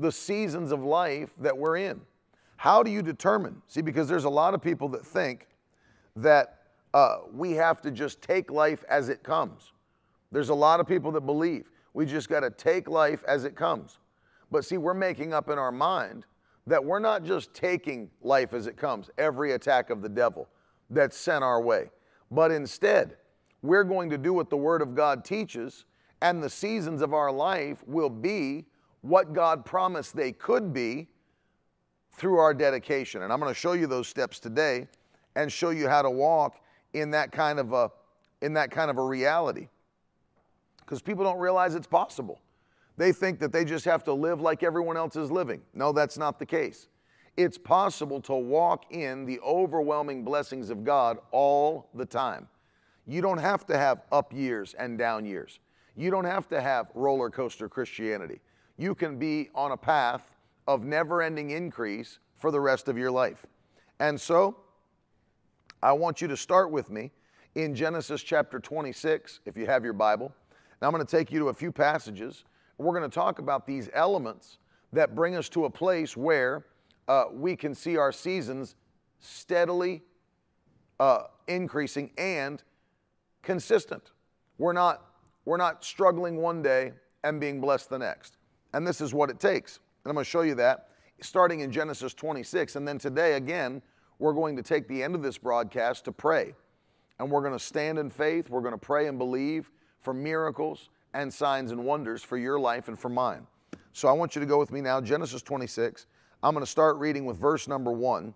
the seasons of life that we're in. How do you determine? See, because there's a lot of people that think that uh, we have to just take life as it comes. There's a lot of people that believe we just got to take life as it comes. But see, we're making up in our mind that we're not just taking life as it comes, every attack of the devil that's sent our way, but instead, we're going to do what the Word of God teaches, and the seasons of our life will be what God promised they could be through our dedication. And I'm going to show you those steps today and show you how to walk in that kind of a in that kind of a reality. Because people don't realize it's possible. They think that they just have to live like everyone else is living. No, that's not the case. It's possible to walk in the overwhelming blessings of God all the time. You don't have to have up years and down years. You don't have to have roller coaster Christianity you can be on a path of never ending increase for the rest of your life. And so, I want you to start with me in Genesis chapter 26, if you have your Bible. Now, I'm going to take you to a few passages. We're going to talk about these elements that bring us to a place where uh, we can see our seasons steadily uh, increasing and consistent. We're not, we're not struggling one day and being blessed the next. And this is what it takes. And I'm going to show you that starting in Genesis 26. And then today, again, we're going to take the end of this broadcast to pray. And we're going to stand in faith. We're going to pray and believe for miracles and signs and wonders for your life and for mine. So I want you to go with me now, Genesis 26. I'm going to start reading with verse number one.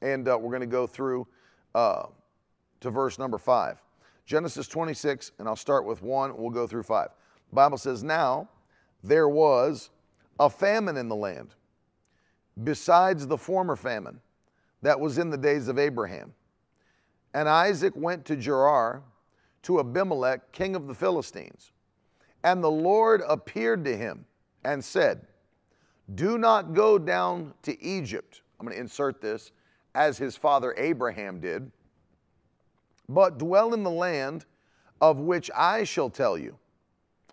And uh, we're going to go through uh, to verse number five. Genesis 26, and I'll start with one. We'll go through five. The Bible says, Now, there was a famine in the land, besides the former famine that was in the days of Abraham. And Isaac went to Gerar to Abimelech, king of the Philistines. And the Lord appeared to him and said, Do not go down to Egypt. I'm going to insert this as his father Abraham did, but dwell in the land of which I shall tell you.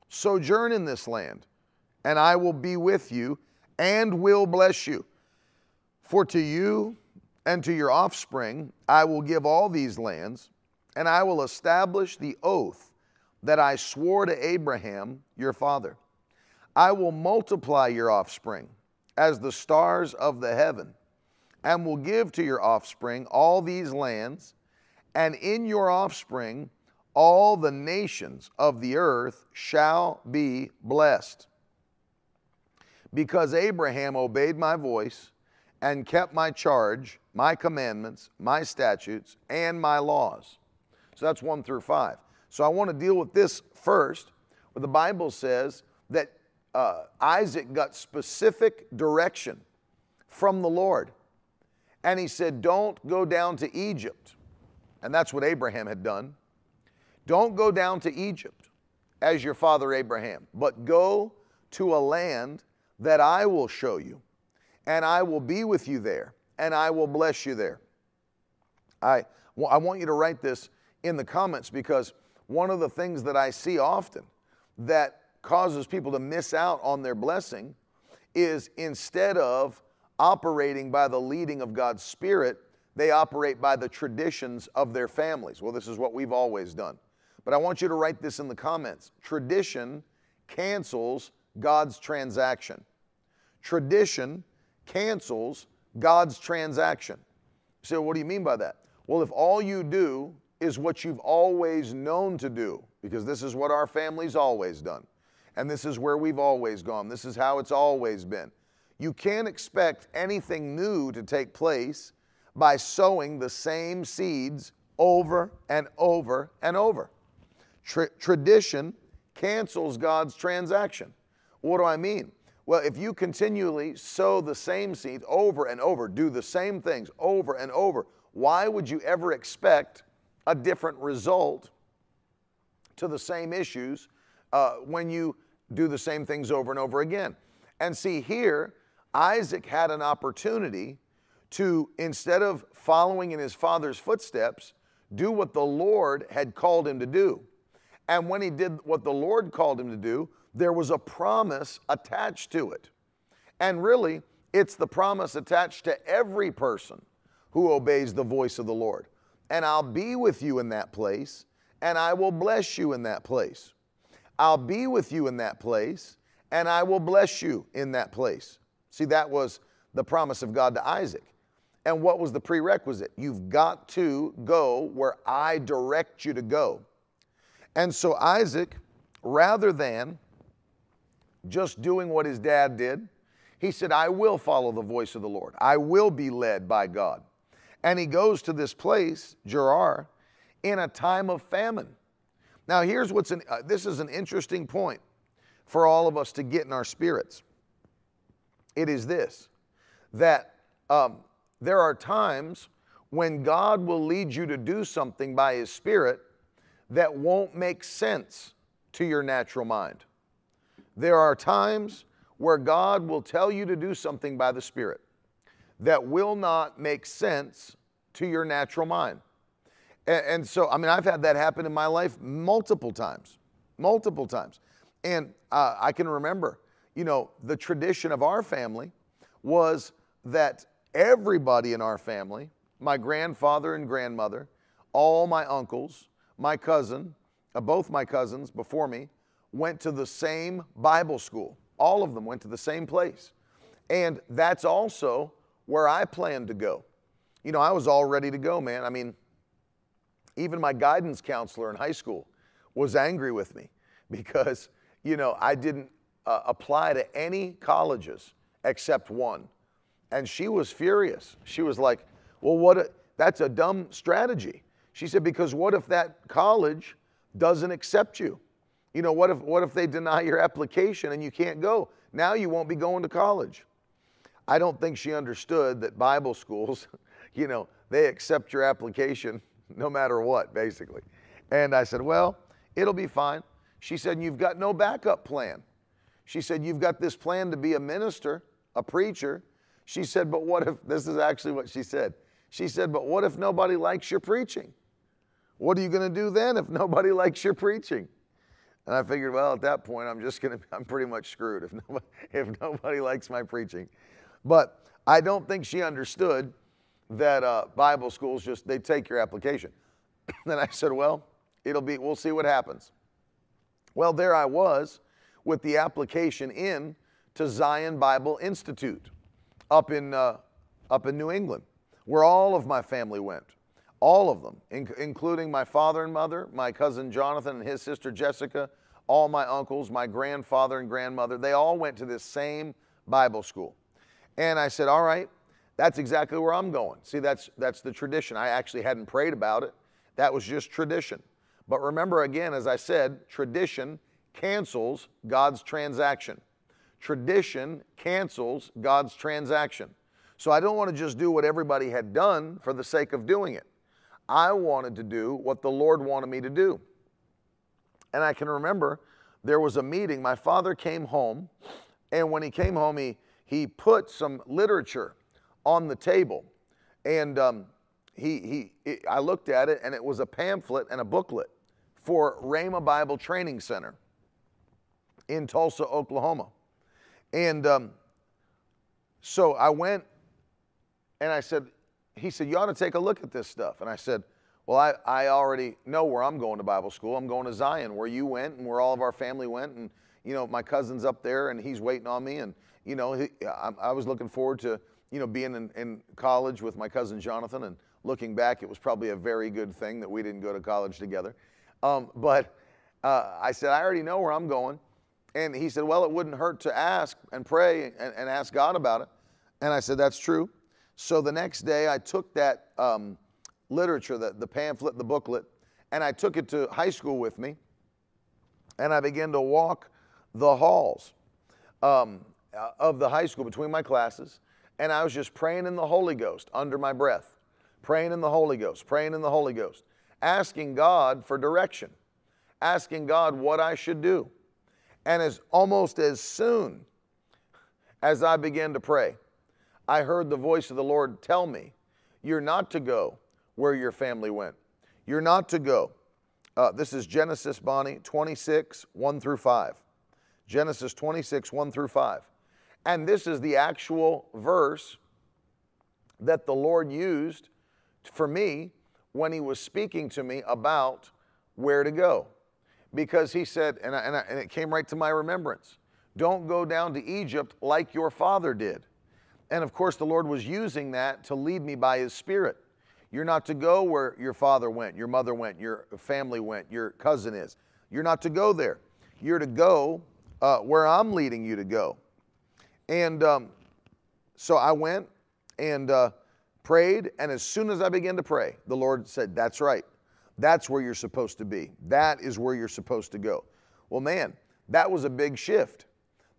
Sojourn in this land and I will be with you and will bless you. For to you and to your offspring I will give all these lands, and I will establish the oath that I swore to Abraham your father. I will multiply your offspring as the stars of the heaven, and will give to your offspring all these lands, and in your offspring all the nations of the earth shall be blessed because Abraham obeyed my voice and kept my charge, my commandments, my statutes, and my laws. So that's one through five. So I want to deal with this first, where the Bible says that uh, Isaac got specific direction from the Lord. And he said, Don't go down to Egypt. And that's what Abraham had done. Don't go down to Egypt as your father Abraham, but go to a land that I will show you, and I will be with you there, and I will bless you there. I, I want you to write this in the comments because one of the things that I see often that causes people to miss out on their blessing is instead of operating by the leading of God's Spirit, they operate by the traditions of their families. Well, this is what we've always done. But I want you to write this in the comments. Tradition cancels God's transaction. Tradition cancels God's transaction. So, what do you mean by that? Well, if all you do is what you've always known to do, because this is what our family's always done, and this is where we've always gone, this is how it's always been. You can't expect anything new to take place by sowing the same seeds over and over and over. Tra- tradition cancels God's transaction. What do I mean? Well, if you continually sow the same seed over and over, do the same things over and over, why would you ever expect a different result to the same issues uh, when you do the same things over and over again? And see, here, Isaac had an opportunity to, instead of following in his father's footsteps, do what the Lord had called him to do. And when he did what the Lord called him to do, there was a promise attached to it. And really, it's the promise attached to every person who obeys the voice of the Lord. And I'll be with you in that place, and I will bless you in that place. I'll be with you in that place, and I will bless you in that place. See, that was the promise of God to Isaac. And what was the prerequisite? You've got to go where I direct you to go. And so Isaac, rather than just doing what his dad did, he said, I will follow the voice of the Lord. I will be led by God. And he goes to this place, Gerar, in a time of famine. Now, here's what's an, uh, this is an interesting point for all of us to get in our spirits. It is this that um, there are times when God will lead you to do something by His Spirit that won't make sense to your natural mind. There are times where God will tell you to do something by the Spirit that will not make sense to your natural mind. And, and, so, I mean, I've had that happen in my life multiple times, multiple times. And uh, I can remember, you know, the tradition of our family was that everybody in our family, my grandfather and grandmother, all my uncles, my cousin, uh, both my cousins before me, went to the same Bible school. All of them went to the same place. And that's also where I planned to go. You know, I was all ready to go, man. I mean, even my guidance counselor in high school was angry with me because, you know, I didn't uh, apply to any colleges except one. And she was furious. She was like, well, what? A, that's a dumb strategy. She said, because what if that college doesn't accept you? You know, what if, what if they deny your application and you can't go? Now you won't be going to college. I don't think she understood that Bible schools, you know, they accept your application no matter what, basically. And I said, well, it'll be fine. She said, you've got no backup plan. She said, you've got this plan to be a minister, a preacher. She said, but what if, this is actually what she said. She said, but what if nobody likes your preaching? What are you going to do then if nobody likes your preaching? And I figured, well, at that point, I'm just to, I'm pretty much screwed if nobody, if nobody likes my preaching. But I don't think she understood that uh, Bible schools just, they take your application. and I said, well, it'll be, we'll see what happens. Well, there I was with the application in to Zion Bible Institute up in, uh, up in New England, where all of my family went all of them, in- including my father and mother, my cousin Jonathan and his sister Jessica, all my uncles, my grandfather and grandmother, they all went to this same Bible school. And I said, All right, that's exactly where I'm going. See, that's, that's the tradition. I actually hadn't prayed about it, that was just tradition. But remember, again, as I said, tradition cancels God's transaction. Tradition cancels God's transaction. So I don't want to just do what everybody had done for the sake of doing it. I wanted to do what the Lord wanted me to do. And I can remember there was a meeting. My father came home, and when he came home, he, he put some literature on the table. And um, he, he, I looked at it, and it was a pamphlet and a booklet for Rhema Bible Training Center in Tulsa, Oklahoma. And um, so I went and I said, he said, You ought to take a look at this stuff. And I said, Well, I, I already know where I'm going to Bible school. I'm going to Zion, where you went and where all of our family went. And, you know, my cousin's up there and he's waiting on me. And, you know, he, I, I, was looking forward to, you know, being in, in college with my cousin Jonathan. And looking back, it was probably a very good thing that we didn't go to college together. Um, but uh, I said, I already know where I'm going. And he said, Well, it wouldn't hurt to ask and pray and, and ask God about it. And I said, That's true. So the next day, I took that um, literature, the, the pamphlet, the booklet, and I took it to high school with me, and I began to walk the halls. Um, uh, of the high school between my classes, and I was just praying in the Holy Ghost under my breath, praying in the Holy Ghost, praying in the Holy Ghost, asking God for direction, asking God what I should do. And as almost as soon as I began to pray, I heard the voice of the Lord tell me, You're not to go where your family went. You're not to go. Uh, this is Genesis, Bonnie, 26, 1 through 5. Genesis 26, 1 through 5. And this is the actual verse that the Lord used for me when He was speaking to me about where to go. Because He said, and, I, and, I, and it came right to my remembrance don't go down to Egypt like your father did. And of course, the Lord was using that to lead me by His Spirit. You're not to go where your father went, your mother went, your family went, your cousin is. You're not to go there. You're to go uh, where I'm leading you to go. And um, so I went and uh, prayed, and as soon as I began to pray, the Lord said, That's right. That's where you're supposed to be. That is where you're supposed to go. Well, man, that was a big shift.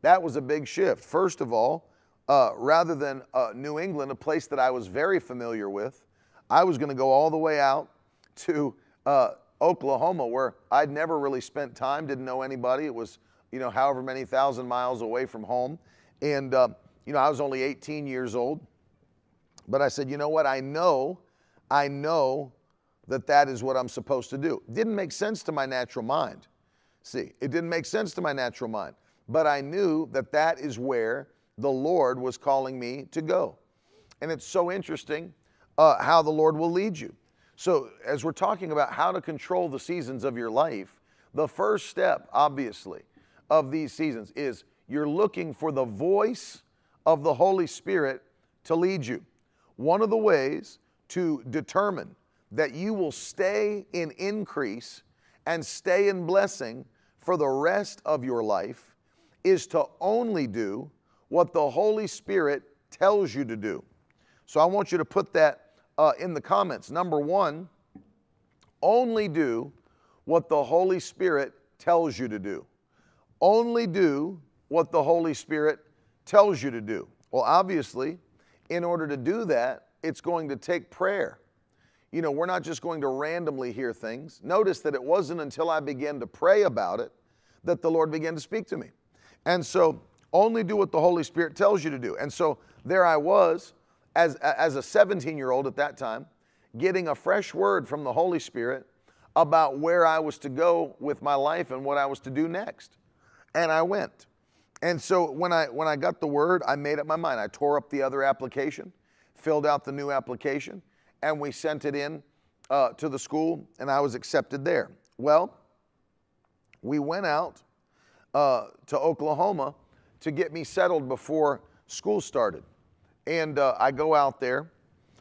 That was a big shift. First of all, uh, rather than uh, New England, a place that I was very familiar with, I was going to go all the way out to uh, Oklahoma, where I'd never really spent time, didn't know anybody. It was, you know, however many thousand miles away from home. And, uh, you know, I was only 18 years old. But I said, you know what? I know, I know that that is what I'm supposed to do. Didn't make sense to my natural mind. See, it didn't make sense to my natural mind. But I knew that that is where the Lord was calling me to go. And it's so interesting uh, how the Lord will lead you. So, as we're talking about how to control the seasons of your life, the first step, obviously, of these seasons is you're looking for the voice of the Holy Spirit to lead you. One of the ways to determine that you will stay in increase and stay in blessing for the rest of your life is to only do what the Holy Spirit tells you to do. So I want you to put that uh, in the comments. Number one, only do what the Holy Spirit tells you to do. Only do what the Holy Spirit tells you to do. Well, obviously, in order to do that, it's going to take prayer. You know, we're not just going to randomly hear things. Notice that it wasn't until I began to pray about it that the Lord began to speak to me. And so, only do what the Holy Spirit tells you to do. And so, there I was as, as a 17 year old at that time, getting a fresh word from the Holy Spirit about where I was to go with my life and what I was to do next. And I went. And so when I when I got the word, I made up my mind. I tore up the other application, filled out the new application, and we sent it in uh, to the school, and I was accepted there. Well, we went out uh, to Oklahoma to get me settled before school started, and uh, I go out there.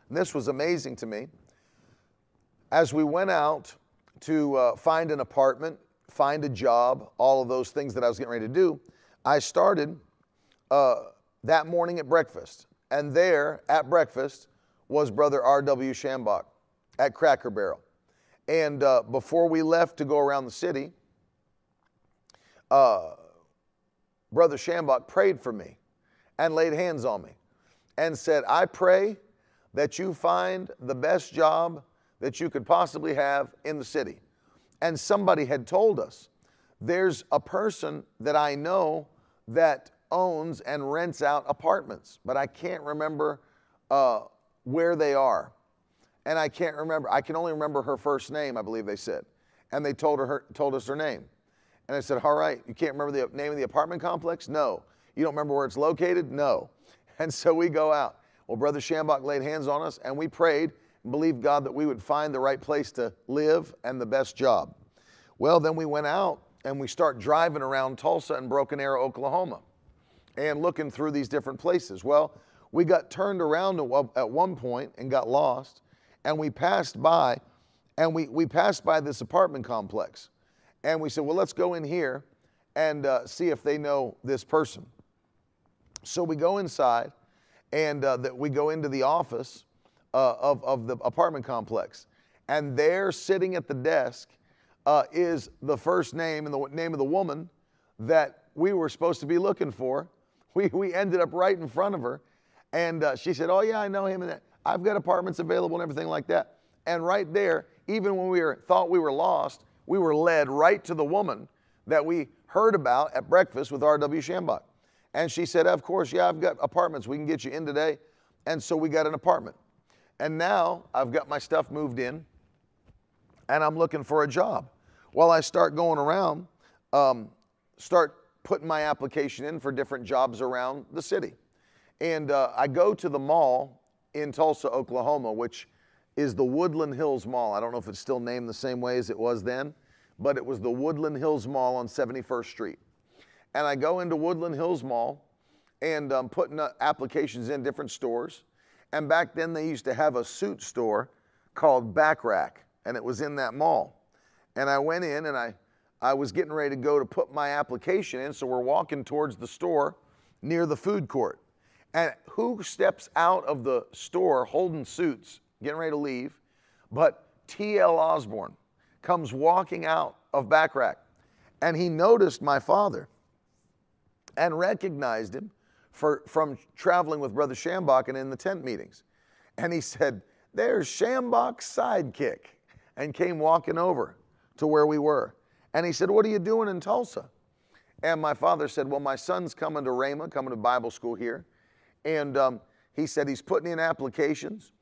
And this was amazing to me. As we went out to uh, find an apartment, find a job, all of those things that I was getting ready to do I started uh, that morning at breakfast, and there at breakfast was Brother R.W. Schambach at Cracker Barrel. And uh, before we left to go around the city, uh, Brother Schambach prayed for me and laid hands on me and said, I pray that you find the best job that you could possibly have in the city. And somebody had told us, there's a person that I know that owns and rents out apartments, but I can't remember uh, where they are. And I can't remember, I can only remember her first name, I believe they said. And they told, her, her, told us her name. And I said, All right, you can't remember the name of the apartment complex? No. You don't remember where it's located? No. And so we go out. Well, Brother Schambach laid hands on us and we prayed and believed God that we would find the right place to live and the best job. Well, then we went out and we start driving around Tulsa and Broken Arrow, Oklahoma, and looking through these different places. Well, we got turned around at one point and got lost, and we passed by, and we, we passed by this apartment complex. And we said, well, let's go in here and uh, see if they know this person. So we go inside, and uh, that we go into the office uh, of, of the apartment complex. And there, sitting at the desk, uh, is the first name and the name of the woman that we were supposed to be looking for we, we ended up right in front of her. And uh, she said, Oh, yeah, I know him. And I've got apartments available and everything like that. And right there, even when we were, thought we were lost, we were led right to the woman that we heard about at breakfast with R.W. Schambach. And she said, Of course, yeah, I've got apartments. We can get you in today. And so we got an apartment. And now I've got my stuff moved in and I'm looking for a job. Well, I start going around, um, start putting my application in for different jobs around the city. And uh, I go to the mall in Tulsa, Oklahoma, which is the Woodland Hills Mall. I don't know if it's still named the same way as it was then, but it was the Woodland Hills Mall on 71st Street. And I go into Woodland Hills Mall and I'm um, putting uh, applications in different stores. And back then they used to have a suit store called Back Rack, and it was in that mall. And I went in and I, I was getting ready to go to put my application in, so we're walking towards the store near the food court. And who steps out of the store holding suits, getting ready to leave, but T.L. Osborn comes walking out of Back Rack. And he noticed my father and recognized him for, from traveling with Brother Schambach and in the tent meetings. And he said, There's Schambach's sidekick, and came walking over to where we were. And he said, What are you doing in Tulsa? And my father said, Well, my son's coming to Rhema, coming to Bible school here. And um, he said he's putting in applications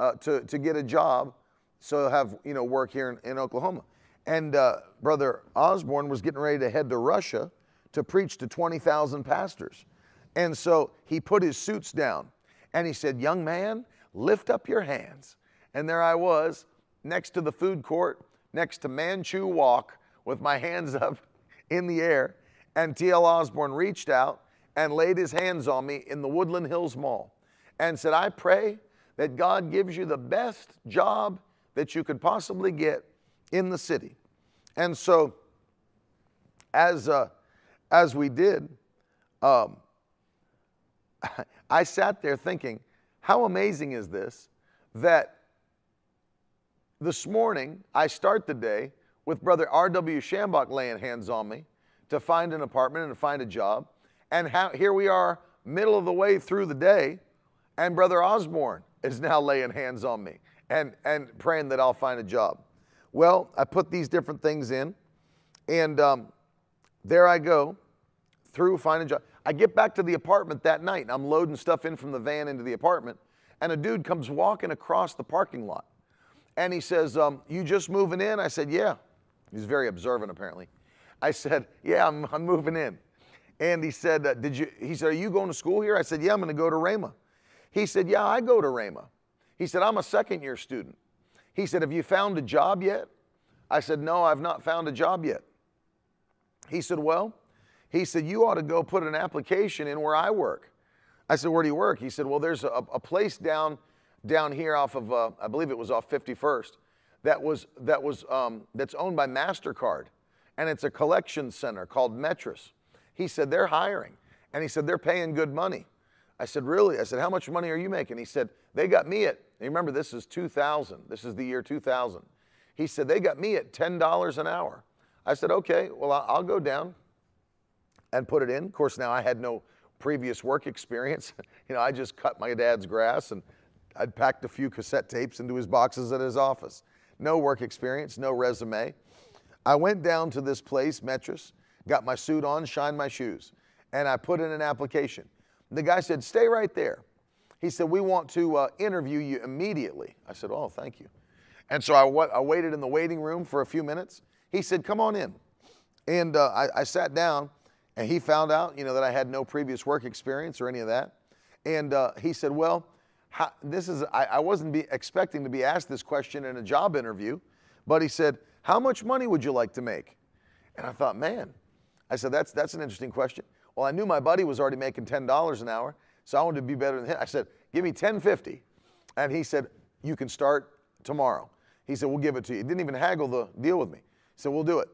uh, to, to get a job so he'll have you know, work here in, in Oklahoma. And uh, Brother Osborn was getting ready to head to Russia to preach to 20,000 pastors. And so he put his suits down and he said, Young man, lift up your hands. And there I was next to the food court next to Manchu Wok with my hands up in the air. And T.L. Osborn reached out and laid his hands on me in the Woodland Hills Mall and said, I pray that God gives you the best job that you could possibly get in the city. And so, as, uh, as we did, um, I sat there thinking, how amazing is this that this morning, I start the day with Brother R.W. Schambach laying hands on me to find an apartment and to find a job. And how, here we are, middle of the way through the day, and Brother Osborn is now laying hands on me and, and praying that I'll find a job. Well, I put these different things in, and um, there I go through finding a job. I get back to the apartment that night, and I'm loading stuff in from the van into the apartment, and a dude comes walking across the parking lot. And he says, um, You just moving in? I said, Yeah. He's very observant, apparently. I said, Yeah, I'm, I'm moving in. And he said, uh, Did you? He said, Are you going to school here? I said, Yeah, I'm going to go to Rhema. He said, Yeah, I go to Rhema. He said, I'm a second year student. He said, Have you found a job yet? I said, No, I've not found a job yet. He said, Well, he said, You ought to go put an application in where I work. I said, Where do you work? He said, Well, there's a, a place down down here off of, uh, I believe it was off 51st, that was, that was, um, that's owned by MasterCard. And it's a collection center called Metris. He said, they're hiring. And he said, they're paying good money. I said, really? I said, how much money are you making? He said, they got me at, remember, this is 2000. This is the year 2000. He said, they got me at $10 an hour. I said, okay, well, I'll go down and put it in. Of course, now I had no previous work experience. you know, I just cut my dad's grass and I'd packed a few cassette tapes into his boxes at his office. No work experience, no resume. I went down to this place, Metris, got my suit on, shined my shoes, and I put in an application. The guy said, Stay right there. He said, We want to uh, interview you immediately. I said, Oh, thank you. And so I, waited in the waiting room for a few minutes. He said, Come on in. And uh, I, I sat down, and he found out, you know, that I had no previous work experience or any of that. And uh, he said, Well, how, this is, I, I wasn't be expecting to be asked this question in a job interview, but he said, How much money would you like to make? And I thought, Man, I said, That's, that's an interesting question. Well, I knew my buddy was already making $10 an hour, so I wanted to be better than him. I said, Give me 1050. And he said, You can start tomorrow. He said, We'll give it to you. He didn't even haggle the deal with me. He said, We'll do it.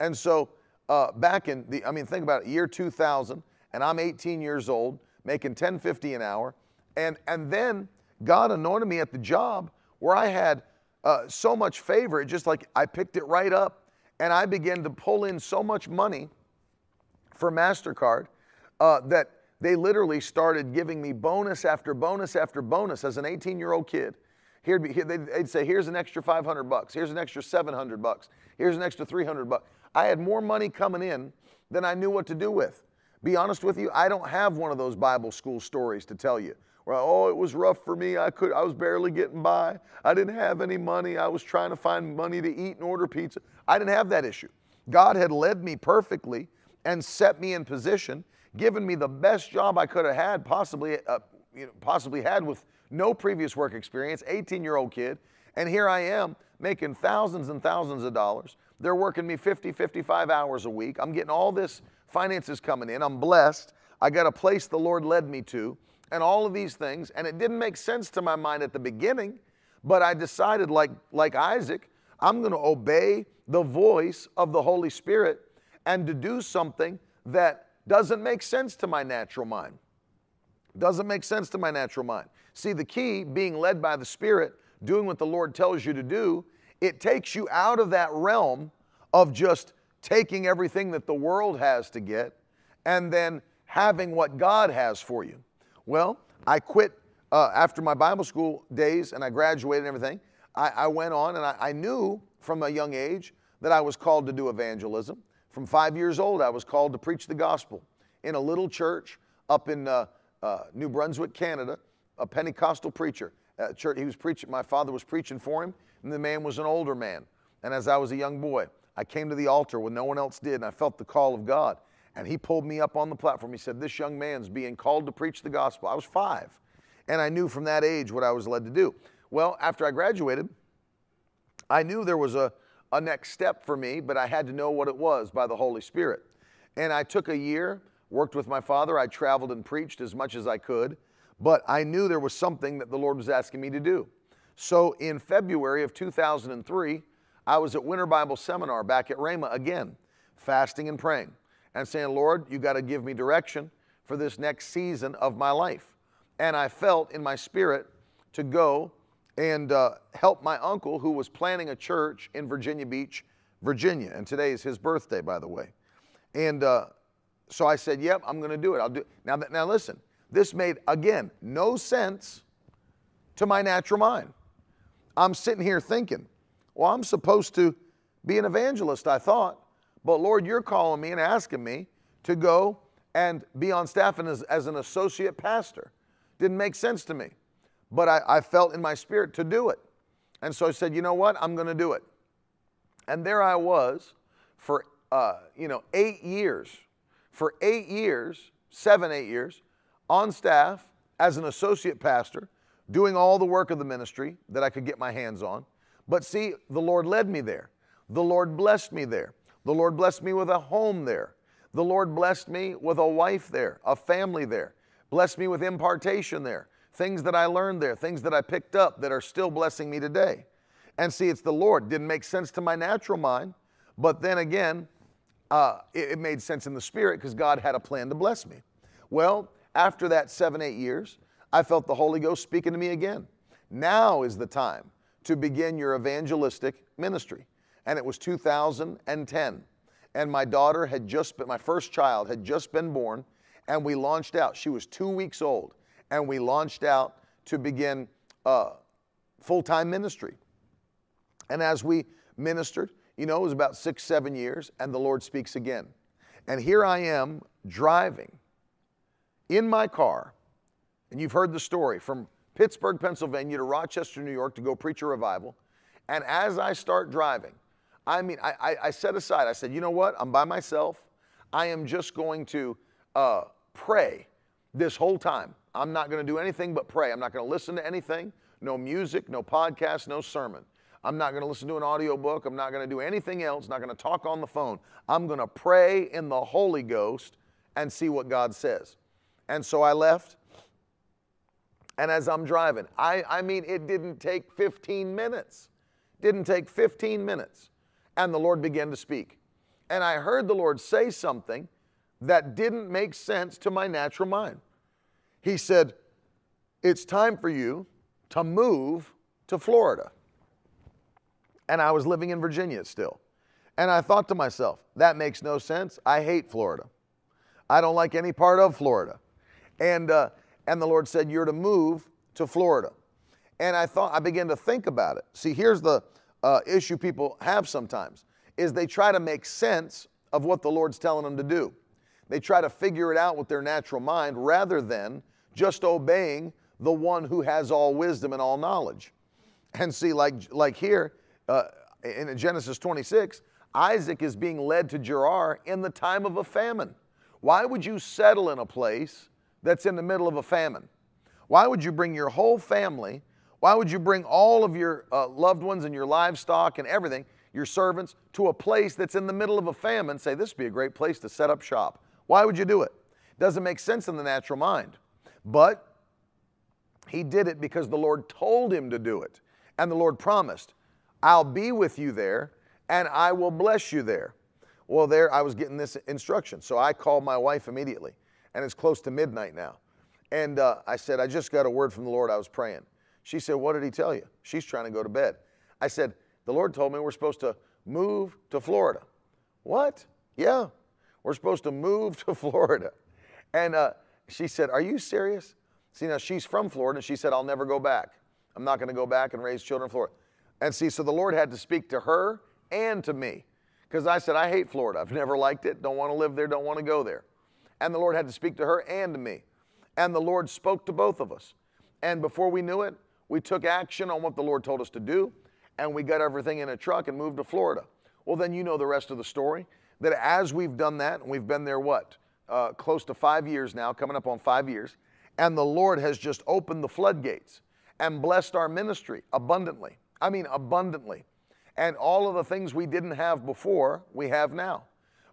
And so uh, back in the, I mean, think about it, year 2000, and I'm 18 years old, making 1050 an hour. And, and then God anointed me at the job where I had uh, so much favor, it just like I picked it right up and I began to pull in so much money for MasterCard uh, that they literally started giving me bonus after bonus after bonus as an 18 year old kid. Here'd be, they'd say, here's an extra 500 bucks, here's an extra 700 bucks, here's an extra 300 bucks. I had more money coming in than I knew what to do with. Be honest with you, I don't have one of those Bible school stories to tell you. Where, oh, it was rough for me. I could, I was barely getting by. I didn't have any money. I was trying to find money to eat and order pizza. I didn't have that issue. God had led me perfectly and set me in position, given me the best job I could have had, possibly, uh, you know, possibly had with no previous work experience, 18 year old kid. And here I am making thousands and thousands of dollars. They're working me 50, 55 hours a week. I'm getting all this finances coming in. I'm blessed. I got a place the Lord led me to, and all of these things. And it didn't make sense to my mind at the beginning, but I decided, like, like Isaac, I'm going to obey the voice of the Holy Spirit and to do something that doesn't make sense to my natural mind. Doesn't make sense to my natural mind. See, the key, being led by the Spirit, doing what the Lord tells you to do, it takes you out of that realm of just taking everything that the world has to get and then having what God has for you. Well, I quit uh, after my Bible school days and I graduated and everything. I, I went on and I, I knew from a young age that I was called to do evangelism. From five years old, I was called to preach the gospel in a little church up in uh, uh, New Brunswick, Canada, a Pentecostal preacher. Uh, church, he was preaching. My father was preaching for him, and the man was an older man. And as I was a young boy, I came to the altar when no one else did, and I felt the call of God. And he pulled me up on the platform. He said, This young man's being called to preach the gospel. I was five, and I knew from that age what I was led to do. Well, after I graduated, I knew there was a, a next step for me, but I had to know what it was by the Holy Spirit. And I took a year, worked with my father. I traveled and preached as much as I could, but I knew there was something that the Lord was asking me to do. So in February of 2003, I was at Winter Bible Seminar back at Rhema again, fasting and praying and saying, Lord, you got to give me direction for this next season of my life. And I felt in my spirit to go and uh, help my uncle who was planning a church in Virginia Beach, Virginia. And today is his birthday, by the way. And uh, so I said, Yep, I'm going to do it. I'll do it. Now, now, listen, this made, again, no sense to my natural mind. I'm sitting here thinking, well, I'm supposed to be an evangelist, I thought. But Lord, you're calling me and asking me to go and be on staff and as, as an associate pastor. Didn't make sense to me. But I, I felt in my spirit to do it. And so I said, you know what? I'm going to do it. And there I was for, uh, you know, eight years. For eight years, seven, eight years, on staff as an associate pastor, doing all the work of the ministry that I could get my hands on. But see, the Lord led me there. The Lord blessed me there. The Lord blessed me with a home there. The Lord blessed me with a wife there, a family there. Blessed me with impartation there. Things that I learned there, things that I picked up that are still blessing me today. And see, it's the Lord. Didn't make sense to my natural mind, but then again, uh, it, it made sense in the spirit because God had a plan to bless me. Well, after that seven, eight years, I felt the Holy Ghost speaking to me again. Now is the time to begin your evangelistic ministry. And it was 2010. And my daughter had just been, my first child had just been born, and we launched out. She was two weeks old, and we launched out to begin uh, full time ministry. And as we ministered, you know, it was about six, seven years, and the Lord speaks again. And here I am driving in my car, and you've heard the story from Pittsburgh, Pennsylvania to Rochester, New York to go preach a revival. And as I start driving, I mean, I, I, I set aside, I said, you know what? I'm by myself. I am just going to uh, pray this whole time. I'm not going to do anything but pray. I'm not going to listen to anything, no music, no podcast, no sermon. I'm not going to listen to an audiobook. I'm not going to do anything else. Not going to talk on the phone. I'm going to pray in the Holy Ghost and see what God says. And so I left and as I'm driving. I, I mean, it didn't take 15 minutes. Didn't take 15 minutes. And the Lord began to speak. And I heard the Lord say something that didn't make sense to my natural mind. He said, It's time for you to move to Florida. And I was living in Virginia still. And I thought to myself, that makes no sense. I hate Florida. I don't like any part of Florida. And, uh, and the Lord said, You're to move to Florida. And I thought, I began to think about it. See, here's the uh, issue people have sometimes is they try to make sense of what the Lord's telling them to do. They try to figure it out with their natural mind rather than just obeying the one who has all wisdom and all knowledge. And see, like, like here uh, in Genesis 26, Isaac is being led to Gerar in the time of a famine. Why would you settle in a place that's in the middle of a famine? Why would you bring your whole family? Why would you bring all of your uh, loved ones and your livestock and everything, your servants, to a place that's in the middle of a famine? Say, this would be a great place to set up shop. Why would you do it? Doesn't make sense in the natural mind. But he did it because the Lord told him to do it. And the Lord promised, I'll be with you there and I will bless you there. Well, there I was getting this instruction. So I called my wife immediately, and it's close to midnight now. And uh, I said, I just got a word from the Lord. I was praying. She said, What did he tell you? She's trying to go to bed. I said, The Lord told me we're supposed to move to Florida. What? Yeah, we're supposed to move to Florida. And uh, she said, Are you serious? See, now she's from Florida. And she said, I'll never go back. I'm not going to go back and raise children in Florida. And see, so the Lord had to speak to her and to me because I said, I hate Florida. I've never liked it, don't want to live there, don't want to go there. And the Lord had to speak to her and to me. And the Lord spoke to both of us. And before we knew it, we took action on what the Lord told us to do, and we got everything in a truck and moved to Florida. Well, then you know the rest of the story. That as we've done that, and we've been there what? Uh, close to five years now, coming up on five years, and the Lord has just opened the floodgates and blessed our ministry abundantly. I mean, abundantly. And all of the things we didn't have before, we have now.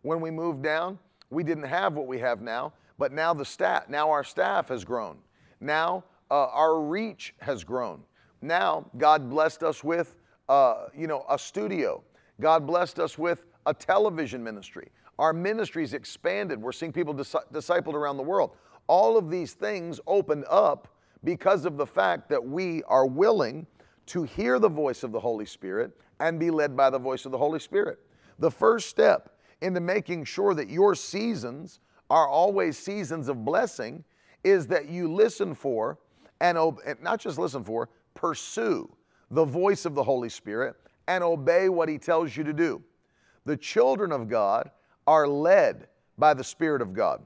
When we moved down, we didn't have what we have now, but now the staff, now our staff has grown. Now uh, our reach has grown. Now God blessed us with, uh, you know, a studio. God blessed us with a television ministry. Our ministry's expanded. We're seeing people dis- discipled around the world. All of these things opened up because of the fact that we are willing to hear the voice of the Holy Spirit and be led by the voice of the Holy Spirit. The first step into making sure that your seasons are always seasons of blessing is that you listen for and not just listen for, pursue the voice of the Holy Spirit and obey what He tells you to do. The children of God are led by the Spirit of God.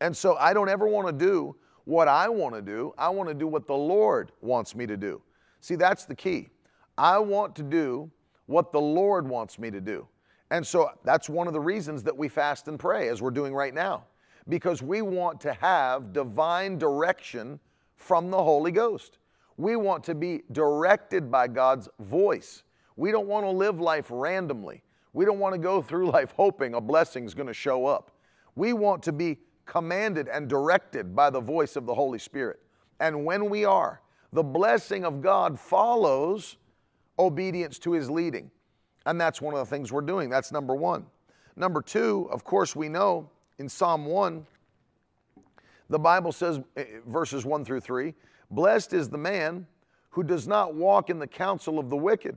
And so I don't ever want to do what I want to do. I want to do what the Lord wants me to do. See, that's the key. I want to do what the Lord wants me to do. And so that's one of the reasons that we fast and pray, as we're doing right now, because we want to have divine direction from the Holy Ghost. We want to be directed by God's voice. We don't want to live life randomly. We don't want to go through life hoping a blessing is going to show up. We want to be commanded and directed by the voice of the Holy Spirit. And when we are, the blessing of God follows obedience to his leading. And that's one of the things we're doing. That's number one. Number two, of course, we know in Psalm 1, the Bible says, eh, verses 1 through 3, Blessed is the man who does not walk in the counsel of the wicked,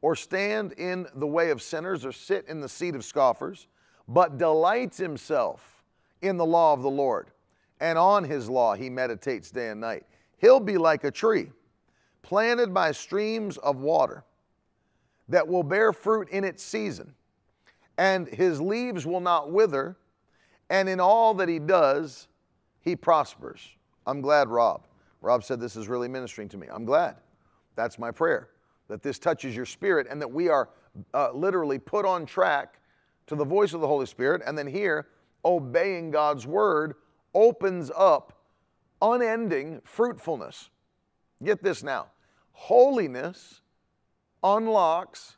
or stand in the way of sinners, or sit in the seat of scoffers, but delights himself in the law of the Lord, and on his law he meditates day and night. He'll be like a tree planted by streams of water that will bear fruit in its season, and his leaves will not wither, and in all that he does, he prospers. I'm glad, Rob. Rob said this is really ministering to me. I'm glad. That's my prayer, that this touches your spirit and that we are uh, literally put on track to the voice of the Holy Spirit, and then here, obeying God's word opens up unending fruitfulness. Get this now holiness unlocks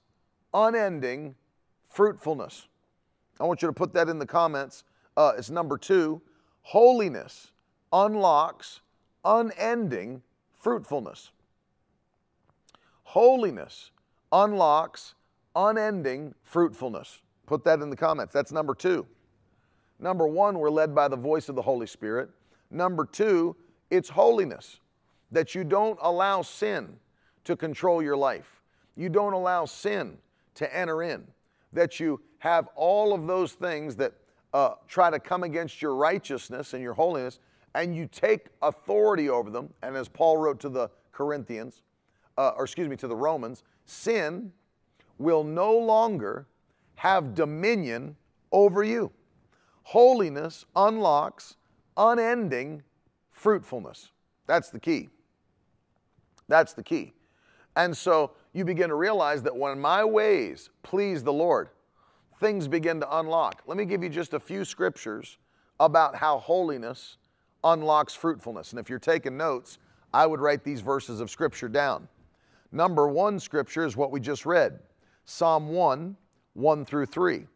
unending fruitfulness. I want you to put that in the comments. Uh, it's number two holiness unlocks unending fruitfulness. Holiness unlocks unending fruitfulness. Put that in the comments. That's number two. Number one, we're led by the voice of the Holy Spirit. Number two, it's holiness, that you don't allow sin to control your life. You don't allow sin to enter in, that you have all of those things that uh, try to come against your righteousness and your holiness, and you take authority over them, and as Paul wrote to the Corinthians, uh, or excuse me, to the Romans, sin will no longer have dominion over you. Holiness unlocks unending fruitfulness. That's the key. That's the key. And so you begin to realize that when my ways please the Lord, things begin to unlock. Let me give you just a few scriptures about how holiness unlocks fruitfulness. And if you're taking notes, I would write these verses of scripture down. Number one scripture is what we just read Psalm 1 1 through 3.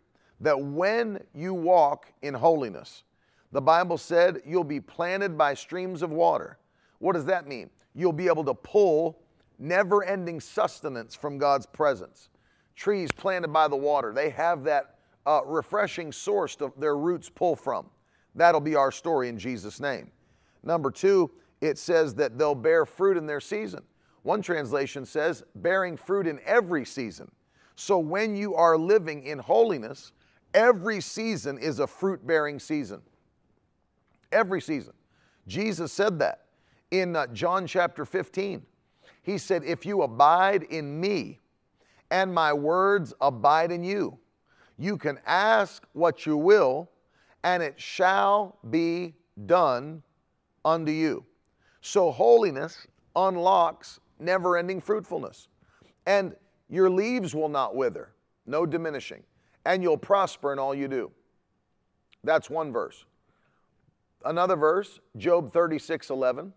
That when you walk in holiness, the Bible said you'll be planted by streams of water. What does that mean? You'll be able to pull never ending sustenance from God's presence. Trees planted by the water, they have that uh, refreshing source to their roots pull from. That'll be our story in Jesus' name. Number two, it says that they'll bear fruit in their season. One translation says, bearing fruit in every season. So when you are living in holiness, every season is a fruit bearing season. Every season. Jesus said that in uh, John chapter 15. He said, If you abide in me and my words abide in you, you can ask what you will, and it shall be done unto you. So, holiness unlocks never ending fruitfulness. And your leaves will not wither, no diminishing, and you'll prosper in all you do. That's one verse. Another verse, Job 36 11.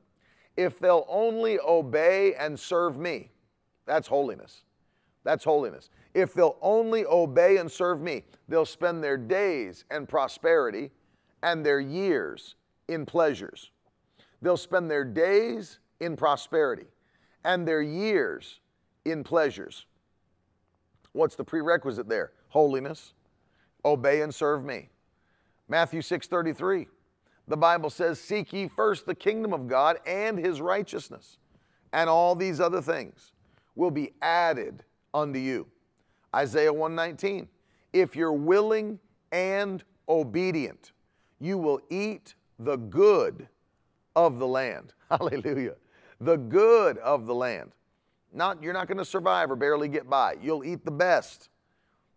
If they'll only obey and serve me, that's holiness. That's holiness. If they'll only obey and serve me, they'll spend their days in prosperity and their years in pleasures. They'll spend their days in prosperity and their years in pleasures. What's the prerequisite there? Holiness. Obey and serve me. Matthew 6:33. The Bible says, "Seek ye first the kingdom of God and his righteousness, and all these other things will be added unto you." Isaiah 119. If you're willing and obedient, you will eat the good of the land. Hallelujah the good of the land. Not you're not going to survive or barely get by. You'll eat the best.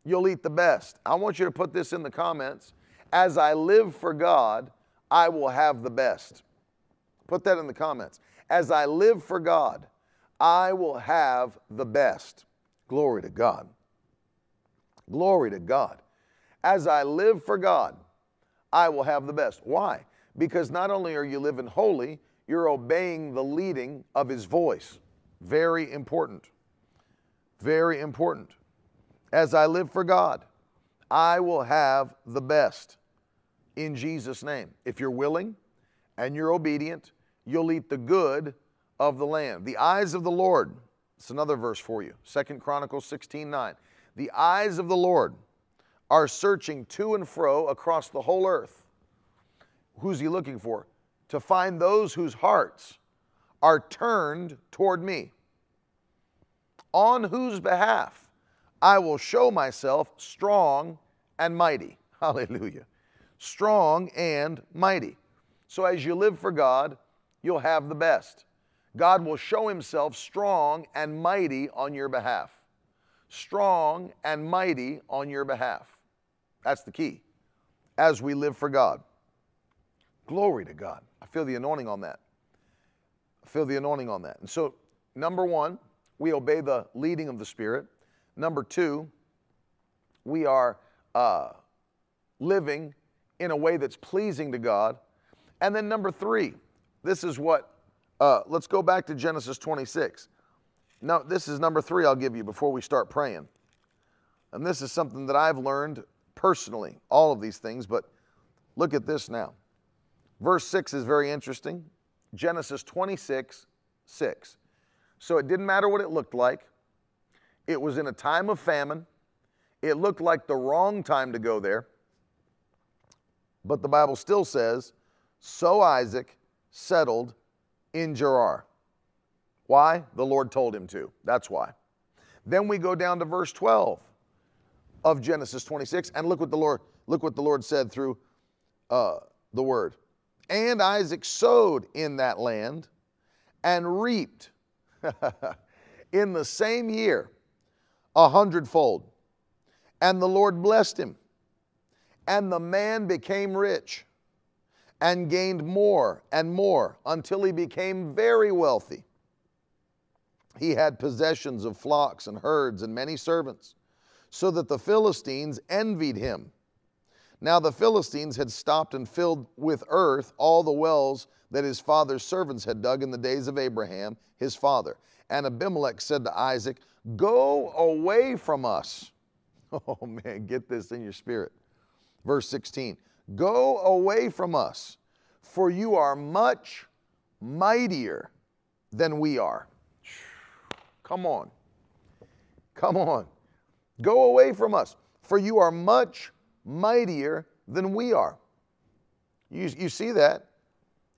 You'll eat the best. I want you to put this in the comments. As I live for God, I will have the best. Put that in the comments. As I live for God, I will have the best. Glory to God. Glory to God. As I live for God, I will have the best. Why? Because not only are you living holy, you're obeying the leading of his voice. Very important. Very important. As I live for God, I will have the best in Jesus' name. If you're willing and you're obedient, you'll eat the good of the land. The eyes of the Lord, it's another verse for you. Second Chronicles 16 9. The eyes of the Lord are searching to and fro across the whole earth. Who's he looking for? To find those whose hearts are turned toward me, on whose behalf I will show myself strong and mighty. Hallelujah. Strong and mighty. So as you live for God, you'll have the best. God will show himself strong and mighty on your behalf. Strong and mighty on your behalf. That's the key as we live for God. Glory to God. I feel the anointing on that. I feel the anointing on that. And so, number one, we obey the leading of the Spirit. Number two, we are uh, living in a way that's pleasing to God. And then number three, this is what, uh, let's go back to Genesis 26. Now, this is number three I'll give you before we start praying. And this is something that I've learned personally, all of these things, but look at this now. Verse 6 is very interesting. Genesis 26, 6. So it didn't matter what it looked like. It was in a time of famine. It looked like the wrong time to go there. But the Bible still says, So Isaac settled in Gerar. Why? The Lord told him to. That's why. Then we go down to verse 12 of Genesis 26, and look what the Lord, look what the Lord said through uh, the word. And Isaac sowed in that land and reaped in the same year a hundredfold. And the Lord blessed him. And the man became rich and gained more and more until he became very wealthy. He had possessions of flocks and herds and many servants, so that the Philistines envied him. Now the Philistines had stopped and filled with earth all the wells that his father's servants had dug in the days of Abraham, his father. And Abimelech said to Isaac, Go away from us. Oh man, get this in your spirit. Verse 16 Go away from us, for you are much mightier than we are. Come on. Come on. Go away from us, for you are much mightier than we are. You, you see that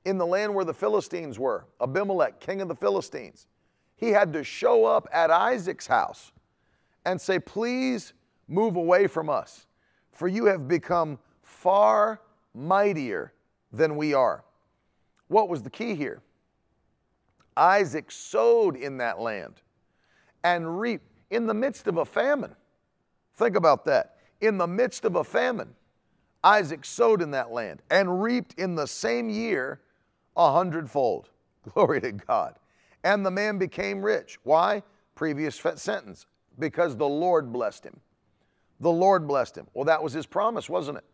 in the land where the Philistines were, Abimelech, king of the Philistines. He had to show up at Isaac's house and say, Please move away from us, for you have become far mightier than we are. What was the key here? Isaac sowed in that land and reaped in the midst of a famine. Think about that. In the midst of a famine, Isaac sowed in that land and reaped in the same year a hundredfold. Glory to God. And the man became rich. Why? Previous sentence. Because the Lord blessed him. The Lord blessed him. Well, that was his promise, wasn't it?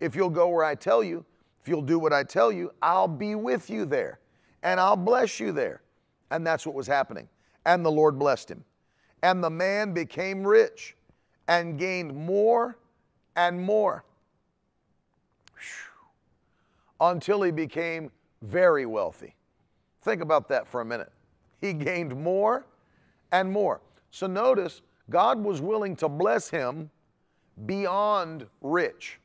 If you'll go where I tell you, if you'll do what I tell you, I'll be with you there and I'll bless you there. And that's what was happening. And the Lord blessed him. And the man became rich and gained more and more until he became very wealthy. Think about that for a minute. He gained more and more. So notice, God was willing to bless him beyond rich.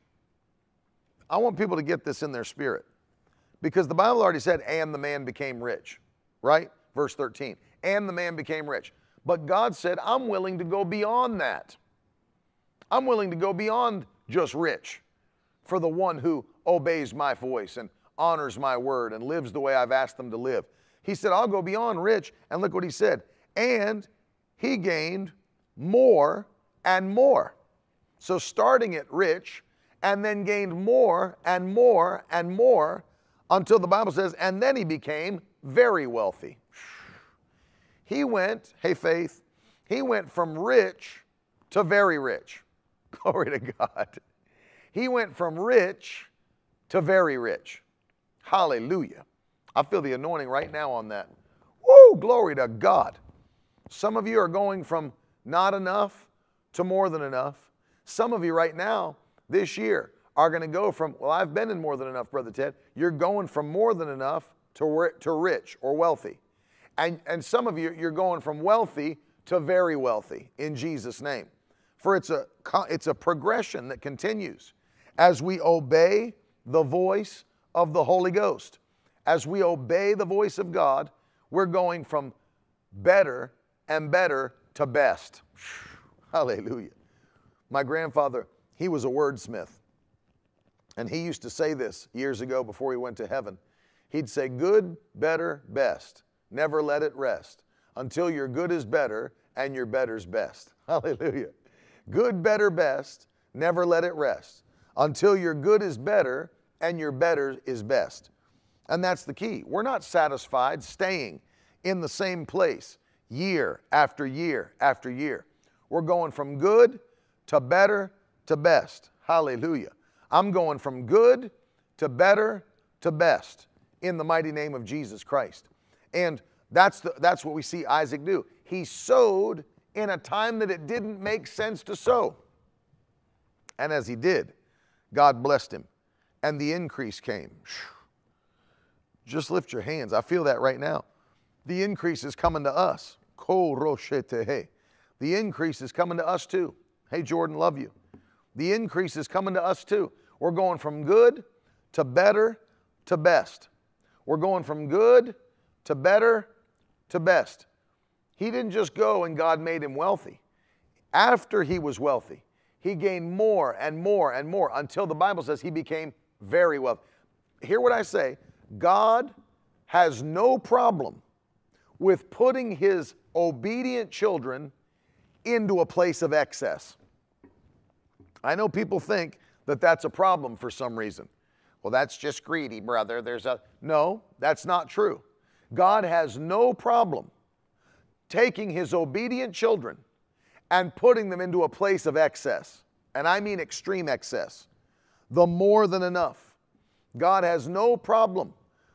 I want people to get this in their spirit because the Bible already said, and the man became rich, right? Verse 13, and the man became rich. But God said, I'm willing to go beyond that. I'm willing to go beyond just rich for the one who obeys my voice and honors my word and lives the way I've asked them to live. He said, I'll go beyond rich. And look what he said. And he gained more and more. So starting at rich and then gained more and more and more until the Bible says, and then he became very wealthy. He went, hey, faith, he went from rich to very rich. Glory to God. He went from rich to very rich. Hallelujah. I feel the anointing right now on that. Woo, glory to God. Some of you are going from not enough to more than enough. Some of you right now, this year, are going to go from, well, I've been in more than enough, Brother Ted. You're going from more than enough to, to rich or wealthy. And, and some of you, you're going from wealthy to very wealthy in Jesus' name. For it's a, it's a progression that continues as we obey the voice of the Holy Ghost. As we obey the voice of God, we're going from better and better to best. Hallelujah. My grandfather, he was a wordsmith. And he used to say this years ago before he went to heaven. He'd say, Good, better, best. Never let it rest until your good is better and your better's best. Hallelujah. Good, better, best. Never let it rest until your good is better and your better is best. And that's the key. We're not satisfied staying in the same place year after year after year. We're going from good to better to best. Hallelujah. I'm going from good to better to best in the mighty name of Jesus Christ. And that's, the, that's what we see Isaac do. He sowed in a time that it didn't make sense to sow. And as he did, God blessed him and the increase came. Just lift your hands. I feel that right now. The increase is coming to us. The increase is coming to us too. Hey, Jordan, love you. The increase is coming to us too. We're going from good to better to best. We're going from good to better to best. He didn't just go and God made him wealthy. After he was wealthy, he gained more and more and more until the Bible says he became very wealthy. hear what I say. God has no problem with putting his obedient children into a place of excess. I know people think that that's a problem for some reason. Well, that's just greedy, brother. There's a No, that's not true. God has no problem taking his obedient children and putting them into a place of excess. And I mean extreme excess. The more than enough. God has no problem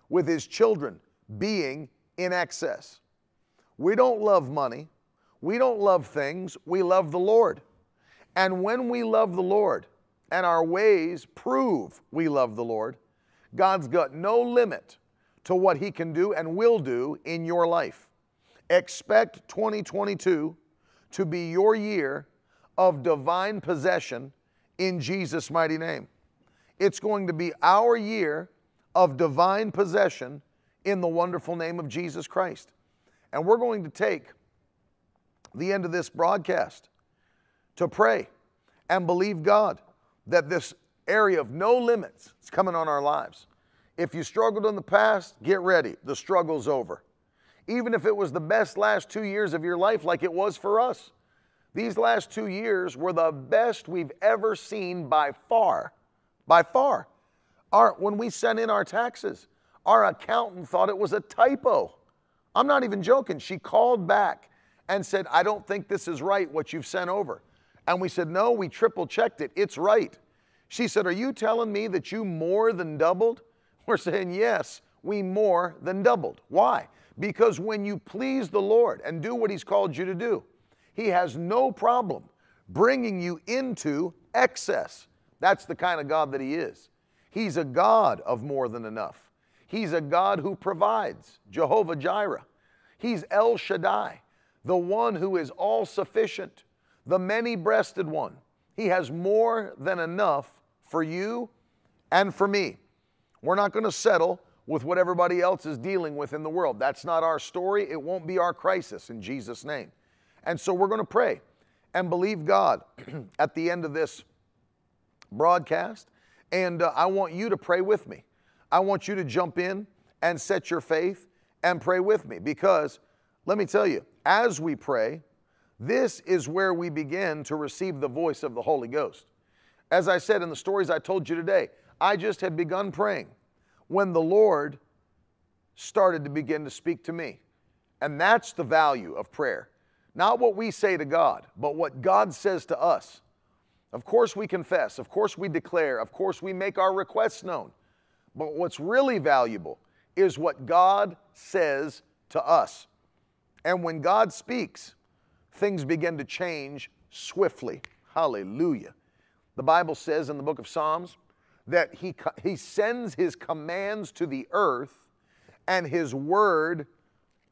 with his children being in excess. We don't love money. We don't love things. We love the Lord. And when we love the Lord and our ways prove we love the Lord, God's got no limit to what He can do and will do in your life. Expect 2022 to be your year of divine possession in Jesus' mighty name. It's going to be our year of divine possession in the wonderful name of Jesus Christ. And we're going to take the end of this broadcast to pray and believe God that this area of no limits is coming on our lives. If you struggled in the past, get ready. The struggle's over. Even if it was the best last two years of your life, like it was for us, these last two years were the best we've ever seen by far. By far. Our, when we sent in our taxes, our accountant thought it was a typo. I'm not even joking. She called back and said, I don't think this is right what you've sent over. And we said, No, we triple checked it. It's right. She said, Are you telling me that you more than doubled? We're saying, Yes, we more than doubled. Why? Because when you please the Lord and do what He's called you to do, He has no problem bringing you into excess. That's the kind of God that He is. He's a God of more than enough. He's a God who provides, Jehovah Jireh. He's El Shaddai the one who is all sufficient, the many breasted one. He has more than enough for you and for me. We're not going to settle with what everybody else is dealing with in the world. That's not our story. It won't be our crisis in Jesus' name. And so we're going to pray and believe God at the end of this broadcast. And uh, I want you to pray with me. I want you to jump in and set your faith and pray with me because let me tell you, as we pray, this is where we begin to receive the voice of the Holy Ghost. As I said in the stories I told you today, I just had begun praying when the Lord started to begin to speak to me. And that's the value of prayer. Not what we say to God, but what God says to us. Of course, we confess. Of course, we declare. Of course, we make our requests known. But what's really valuable is what God says to us. And when God speaks, things begin to change swiftly. Hallelujah. The Bible says in the book of Psalms that he, he sends his commands to the earth and his word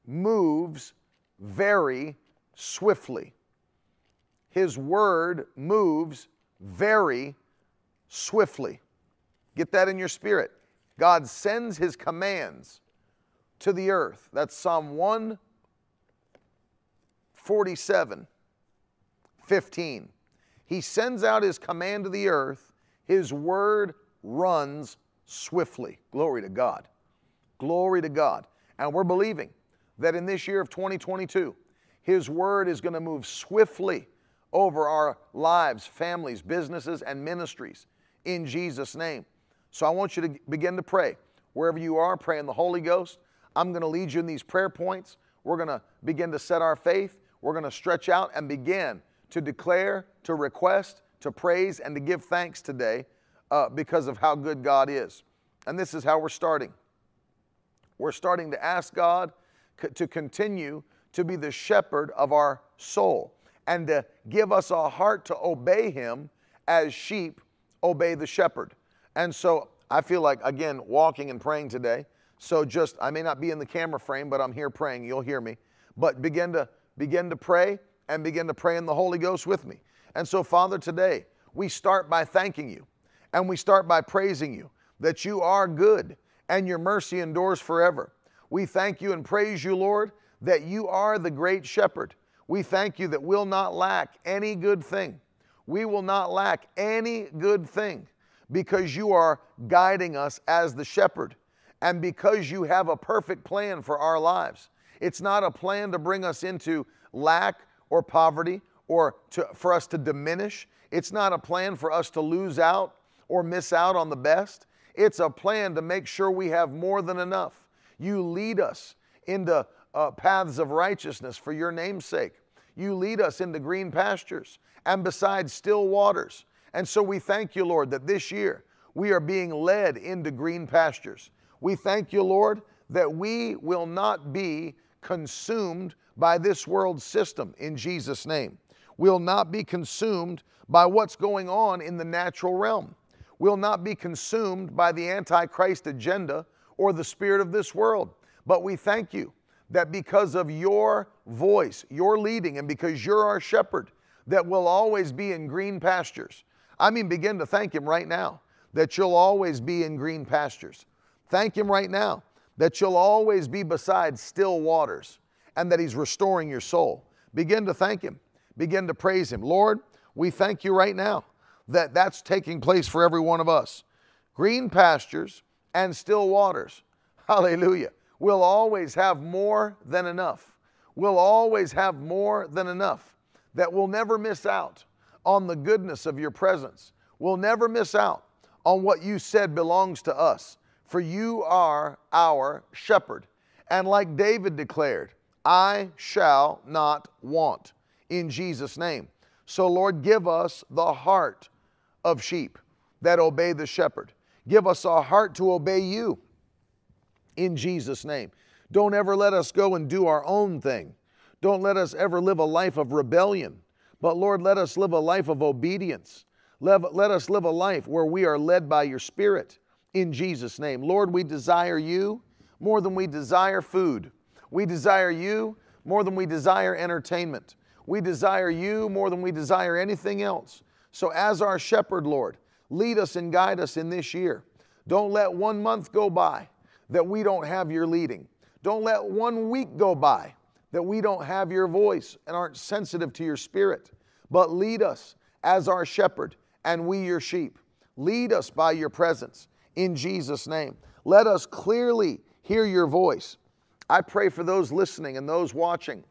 moves very swiftly. His word moves very swiftly. Get that in your spirit. God sends his commands to the earth. That's Psalm 1 47, 15. He sends out his command to the earth, his word runs swiftly. Glory to God. Glory to God. And we're believing that in this year of 2022, his word is going to move swiftly over our lives, families, businesses, and ministries in Jesus' name. So I want you to begin to pray. Wherever you are, pray in the Holy Ghost. I'm going to lead you in these prayer points. We're going to begin to set our faith we're going to stretch out and begin to declare, to request, to praise, and to give thanks today uh, because of how good God is. And this is how we're starting. We're starting to ask God to continue to be the shepherd of our soul and to give us a heart to obey Him as sheep obey the shepherd. And so I feel like, again, walking and praying today. So just, I may not be in the camera frame, but I'm here praying. You'll hear me. But begin to begin to pray and begin to pray in the Holy Ghost with me. And so, Father, today we start by thanking you and we start by praising you that you are good and your mercy endures forever. We thank you and praise you, Lord, that you are the great shepherd. We thank you that we'll not lack any good thing. We will not lack any good thing because you are guiding us as the shepherd and because you have a perfect plan for our lives. It's not a plan to bring us into lack or poverty or to, for us to diminish. It's not a plan for us to lose out or miss out on the best. It's a plan to make sure we have more than enough. You lead us into uh, paths of righteousness for your name's sake. You lead us into green pastures and beside still waters. And so we thank you, Lord, that this year we are being led into green pastures. We thank you, Lord, that we will not be consumed by this world system in Jesus' name. We'll not be consumed by what's going on in the natural realm. We'll not be consumed by the Antichrist agenda or the spirit of this world. But we thank you that because of your voice, your leading, and because you're our shepherd, that we'll always be in green pastures. I mean, begin to thank Him right now that you'll always be in green pastures. Thank Him right now that you'll always be beside still waters and that He's restoring your soul. Begin to thank Him. Begin to praise Him. Lord, we thank you right now that that's taking place for every one of us. Green pastures and still waters. Hallelujah. We'll always have more than enough. We'll always have more than enough. That we'll never miss out on the goodness of your presence. We'll never miss out on what you said belongs to us, for you are our shepherd. And like David declared, I shall not want in Jesus' name. So, Lord, give us the heart of sheep that obey the shepherd. Give us a heart to obey you in Jesus' name. Don't ever let us go and do our own thing. Don't let us ever live a life of rebellion. But Lord, let us live a life of obedience. Let, let us live a life where we are led by your Spirit in Jesus' name. Lord, we desire you more than we desire food. We desire you more than we desire entertainment. We desire you more than we desire anything else. So, as our shepherd, Lord, lead us and guide us in this year. Don't let one month go by that we don't have your leading. Don't let one week go by that we don't have your voice and aren't sensitive to your spirit. But lead us as our shepherd and we your sheep. Lead us by your presence in Jesus' name. Let us clearly hear your voice. I pray for those listening and those watching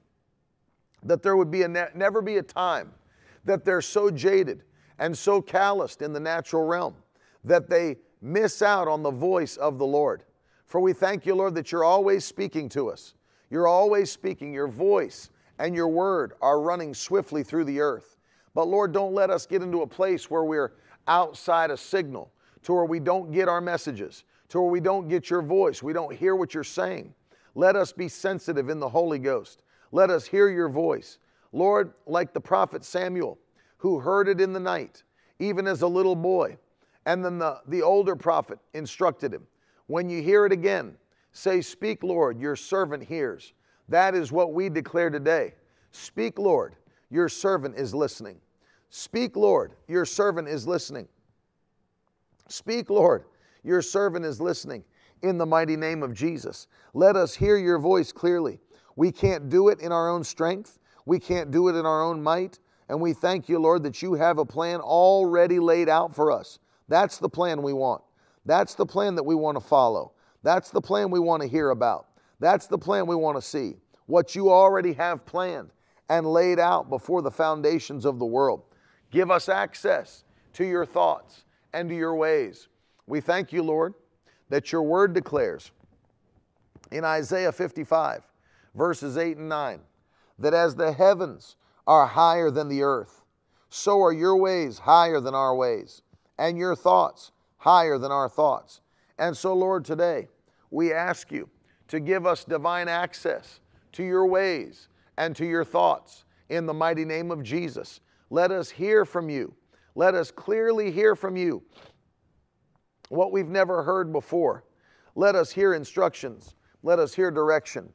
that there would be a ne- never be a time that they're so jaded and so calloused in the natural realm that they miss out on the voice of the Lord. For we thank you, Lord, that you're always speaking to us. You're always speaking. Your voice and your word are running swiftly through the earth. But Lord, don't let us get into a place where we're outside a signal, to where we don't get our messages, to where we don't get your voice, we don't hear what you're saying. Let us be sensitive in the Holy Ghost. Let us hear your voice. Lord, like the prophet Samuel, who heard it in the night, even as a little boy. And then the, the older prophet instructed him when you hear it again, say, Speak, Lord, your servant hears. That is what we declare today. Speak, Lord, your servant is listening. Speak, Lord, your servant is listening. Speak, Lord, your servant is listening in the mighty name of Jesus. Let us hear your voice clearly. We can't do it in our own strength, we can't do it in our own might. And we thank you, Lord, that you have a plan already laid out for us. That's the plan we want. That's the plan that we want to follow. That's the plan we want to hear about. That's the plan we want to see. What you already have planned and laid out before the foundations of the world. Give us access to your thoughts and to your ways. We thank you, Lord, that your word declares in Isaiah 55, verses 8 and 9, that as the heavens are higher than the earth, so are your ways higher than our ways, and your thoughts higher than our thoughts. And so, Lord, today we ask you to give us divine access to your ways and to your thoughts in the mighty name of Jesus. Let us hear from you. Let us clearly hear from you what we've never heard before. Let us hear instructions. Let us hear direction.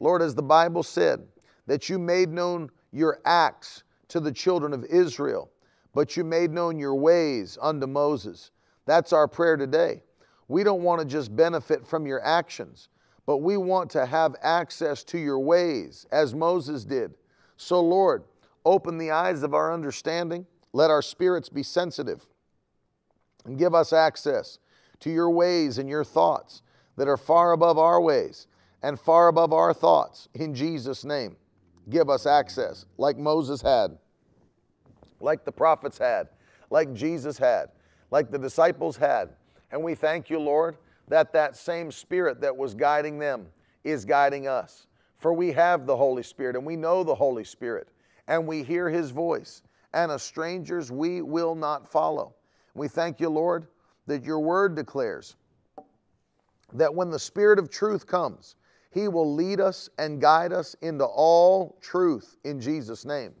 Lord, as the Bible said, that you made known your acts to the children of Israel, but you made known your ways unto Moses. That's our prayer today. We don't want to just benefit from your actions, but we want to have access to your ways as Moses did. So, Lord, open the eyes of our understanding. Let our spirits be sensitive and give us access to your ways and your thoughts that are far above our ways and far above our thoughts. In Jesus' name, give us access like Moses had, like the prophets had, like Jesus had, like the disciples had. And we thank you, Lord, that that same spirit that was guiding them is guiding us. For we have the Holy Spirit and we know the Holy Spirit and we hear his voice, and a stranger's we will not follow. We thank you, Lord, that your word declares that when the Spirit of truth comes, he will lead us and guide us into all truth in Jesus' name.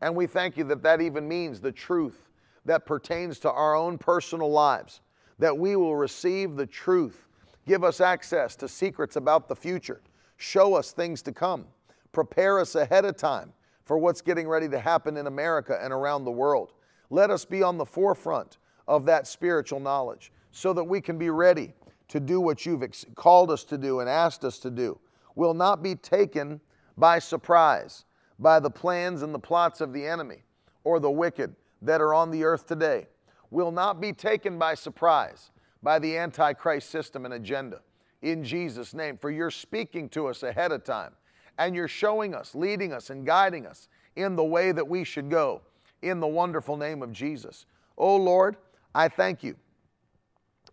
And we thank you that that even means the truth that pertains to our own personal lives, that we will receive the truth, give us access to secrets about the future, show us things to come, prepare us ahead of time for what's getting ready to happen in America and around the world. Let us be on the forefront of that spiritual knowledge so that we can be ready to do what you've ex- called us to do and asked us to do. Will not be taken by surprise by the plans and the plots of the enemy or the wicked that are on the earth today. Will not be taken by surprise by the Antichrist system and agenda. In Jesus' name, for you're speaking to us ahead of time and you're showing us, leading us, and guiding us in the way that we should go in the wonderful name of Jesus. Oh Lord, I thank you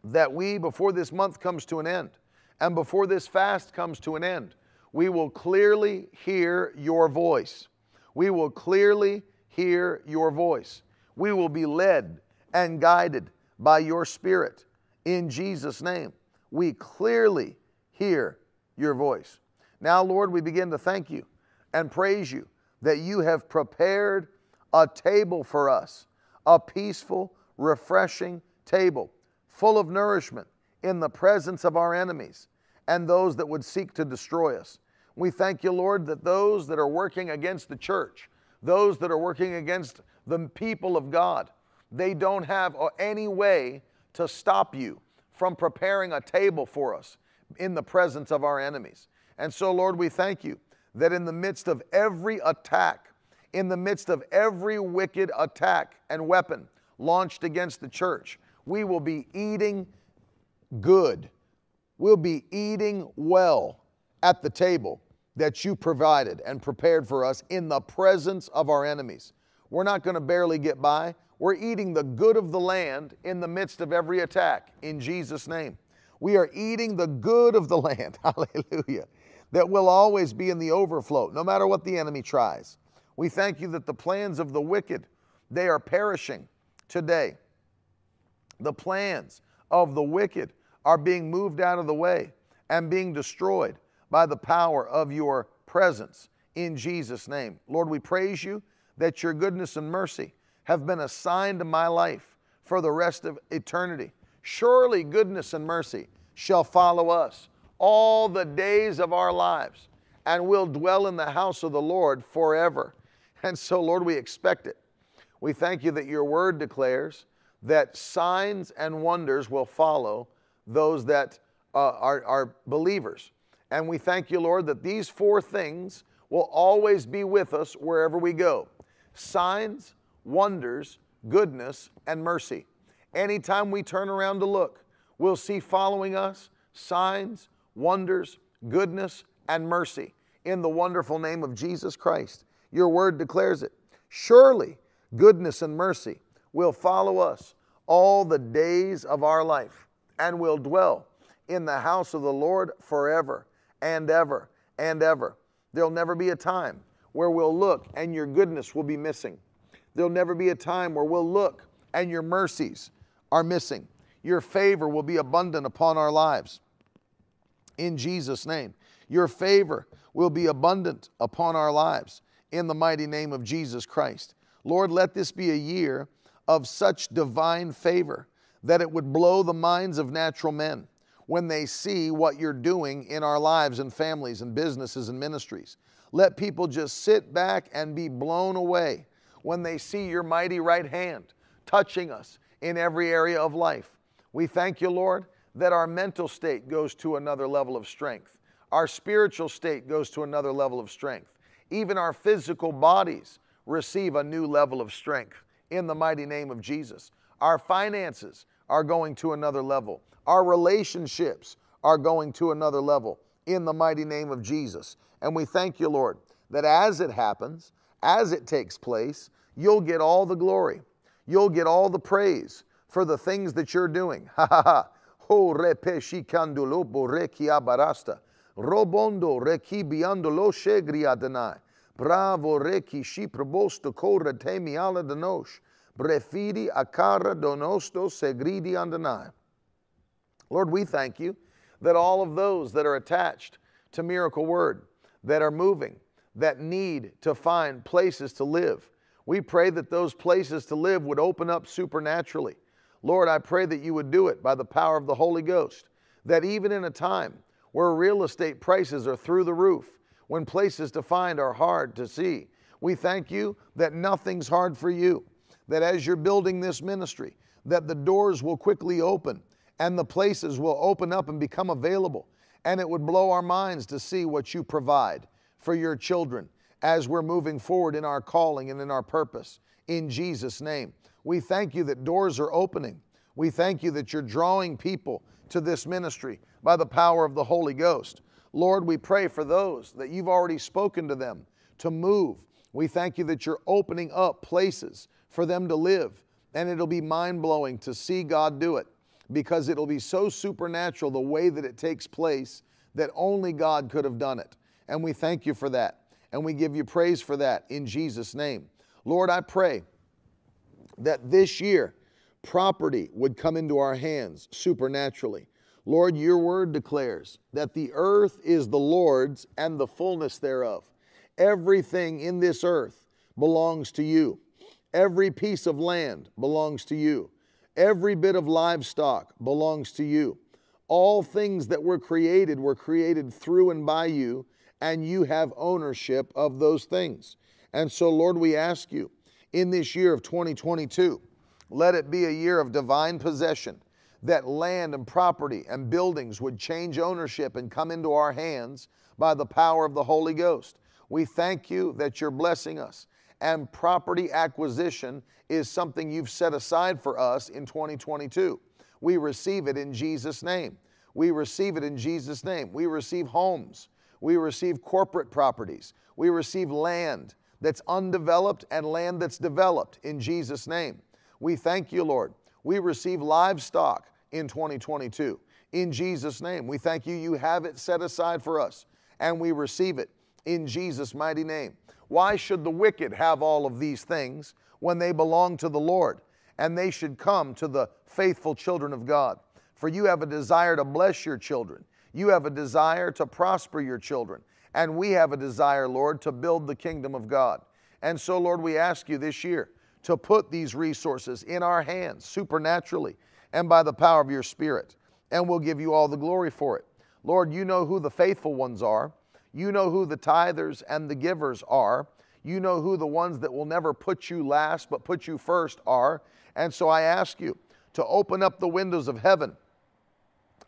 that we, before this month comes to an end and before this fast comes to an end, we will clearly hear your voice. We will clearly hear your voice. We will be led and guided by your Spirit. In Jesus' name, we clearly hear your voice. Now, Lord, we begin to thank you and praise you that you have prepared a table for us, a peaceful, refreshing table full of nourishment in the presence of our enemies and those that would seek to destroy us. We thank you, Lord, that those that are working against the church, those that are working against the people of God, they don't have any way to stop you from preparing a table for us in the presence of our enemies. And so, Lord, we thank you that in the midst of every attack, in the midst of every wicked attack and weapon launched against the church, we will be eating good. We'll be eating well at the table that you provided and prepared for us in the presence of our enemies. We're not going to barely get by. We're eating the good of the land in the midst of every attack in Jesus' name. We are eating the good of the land. Hallelujah that will always be in the overflow, no matter what the enemy tries. We thank you that the plans of the wicked, they are perishing today. The plans of the wicked are being moved out of the way and being destroyed by the power of your presence in Jesus' name. Lord, we praise you that your goodness and mercy have been assigned to my life for the rest of eternity. Surely goodness and mercy shall follow us all the days of our lives, and we'll dwell in the house of the Lord forever. And so, Lord, we expect it. We thank you that your word declares that signs and wonders will follow those that uh, are, are believers. And we thank you, Lord, that these four things will always be with us wherever we go signs, wonders, goodness, and mercy. Anytime we turn around to look, we'll see following us signs, wonders, goodness, and mercy in the wonderful name of Jesus Christ. Your word declares it. Surely goodness and mercy will follow us all the days of our life, and will dwell in the house of the Lord forever and ever and ever. There'll never be a time where we'll look and your goodness will be missing. There'll never be a time where we'll look and your mercies are missing. Your favor will be abundant upon our lives in Jesus' name. Your favor will be abundant upon our lives in the mighty name of Jesus Christ. Lord, let this be a year of such divine favor that it would blow the minds of natural men when they see what you're doing in our lives and families and businesses and ministries. Let people just sit back and be blown away when they see your mighty right hand touching us in every area of life. We thank you, Lord, that our mental state goes to another level of strength. Our spiritual state goes to another level of strength. Even our physical bodies receive a new level of strength in the mighty name of Jesus. Our finances are going to another level. Our relationships are going to another level in the mighty name of Jesus. And we thank you, Lord, that as it happens, as it takes place, you'll get all the glory. You'll get all the praise for the things that you're doing. Ha ha ha. Ho barasta. Robondo. Bravo reki shi probosto kora temi ala danosh. Brefidi akara donosto segridi andanai. Lord, we thank you that all of those that are attached to Miracle Word, that are moving, that need to find places to live, we pray that those places to live would open up supernaturally. Lord, I pray that you would do it by the power of the Holy Ghost, that even in a time where real estate prices are through the roof, when places to find are hard to see, we thank you that nothing's hard for you, that as you're building this ministry, that the doors will quickly open and the places will open up and become available. And it would blow our minds to see what you provide for your children as we're moving forward in our calling and in our purpose. In Jesus' name. We thank you that doors are opening. We thank you that you're drawing people to this ministry by the power of the Holy Ghost. Lord, we pray for those that you've already spoken to them to move. We thank you that you're opening up places for them to live. And it'll be mind blowing to see God do it because it'll be so supernatural the way that it takes place that only God could have done it. And we thank you for that. And we give you praise for that in Jesus' name. Lord, I pray that this year property would come into our hands supernaturally. Lord, your word declares that the earth is the Lord's and the fullness thereof. Everything in this earth belongs to you. Every piece of land belongs to you. Every bit of livestock belongs to you. All things that were created were created through and by you, and you have ownership of those things. And so, Lord, we ask you in this year of 2022, let it be a year of divine possession, that land and property and buildings would change ownership and come into our hands by the power of the Holy Ghost. We thank you that you're blessing us. And property acquisition is something you've set aside for us in 2022. We receive it in Jesus' name. We receive it in Jesus' name. We receive homes. We receive corporate properties. We receive land that's undeveloped and land that's developed in Jesus' name. We thank you, Lord. We receive livestock in 2022 in Jesus' name. We thank you, you have it set aside for us, and we receive it in Jesus' mighty name. Why should the wicked have all of these things when they belong to the Lord? And they should come to the faithful children of God. For you have a desire to bless your children. You have a desire to prosper your children. And we have a desire, Lord, to build the kingdom of God. And so, Lord, we ask you this year to put these resources in our hands supernaturally and by the power of your Spirit. And we'll give you all the glory for it. Lord, you know who the faithful ones are. You know who the tithers and the givers are. You know who the ones that will never put you last but put you first are. And so I ask you to open up the windows of heaven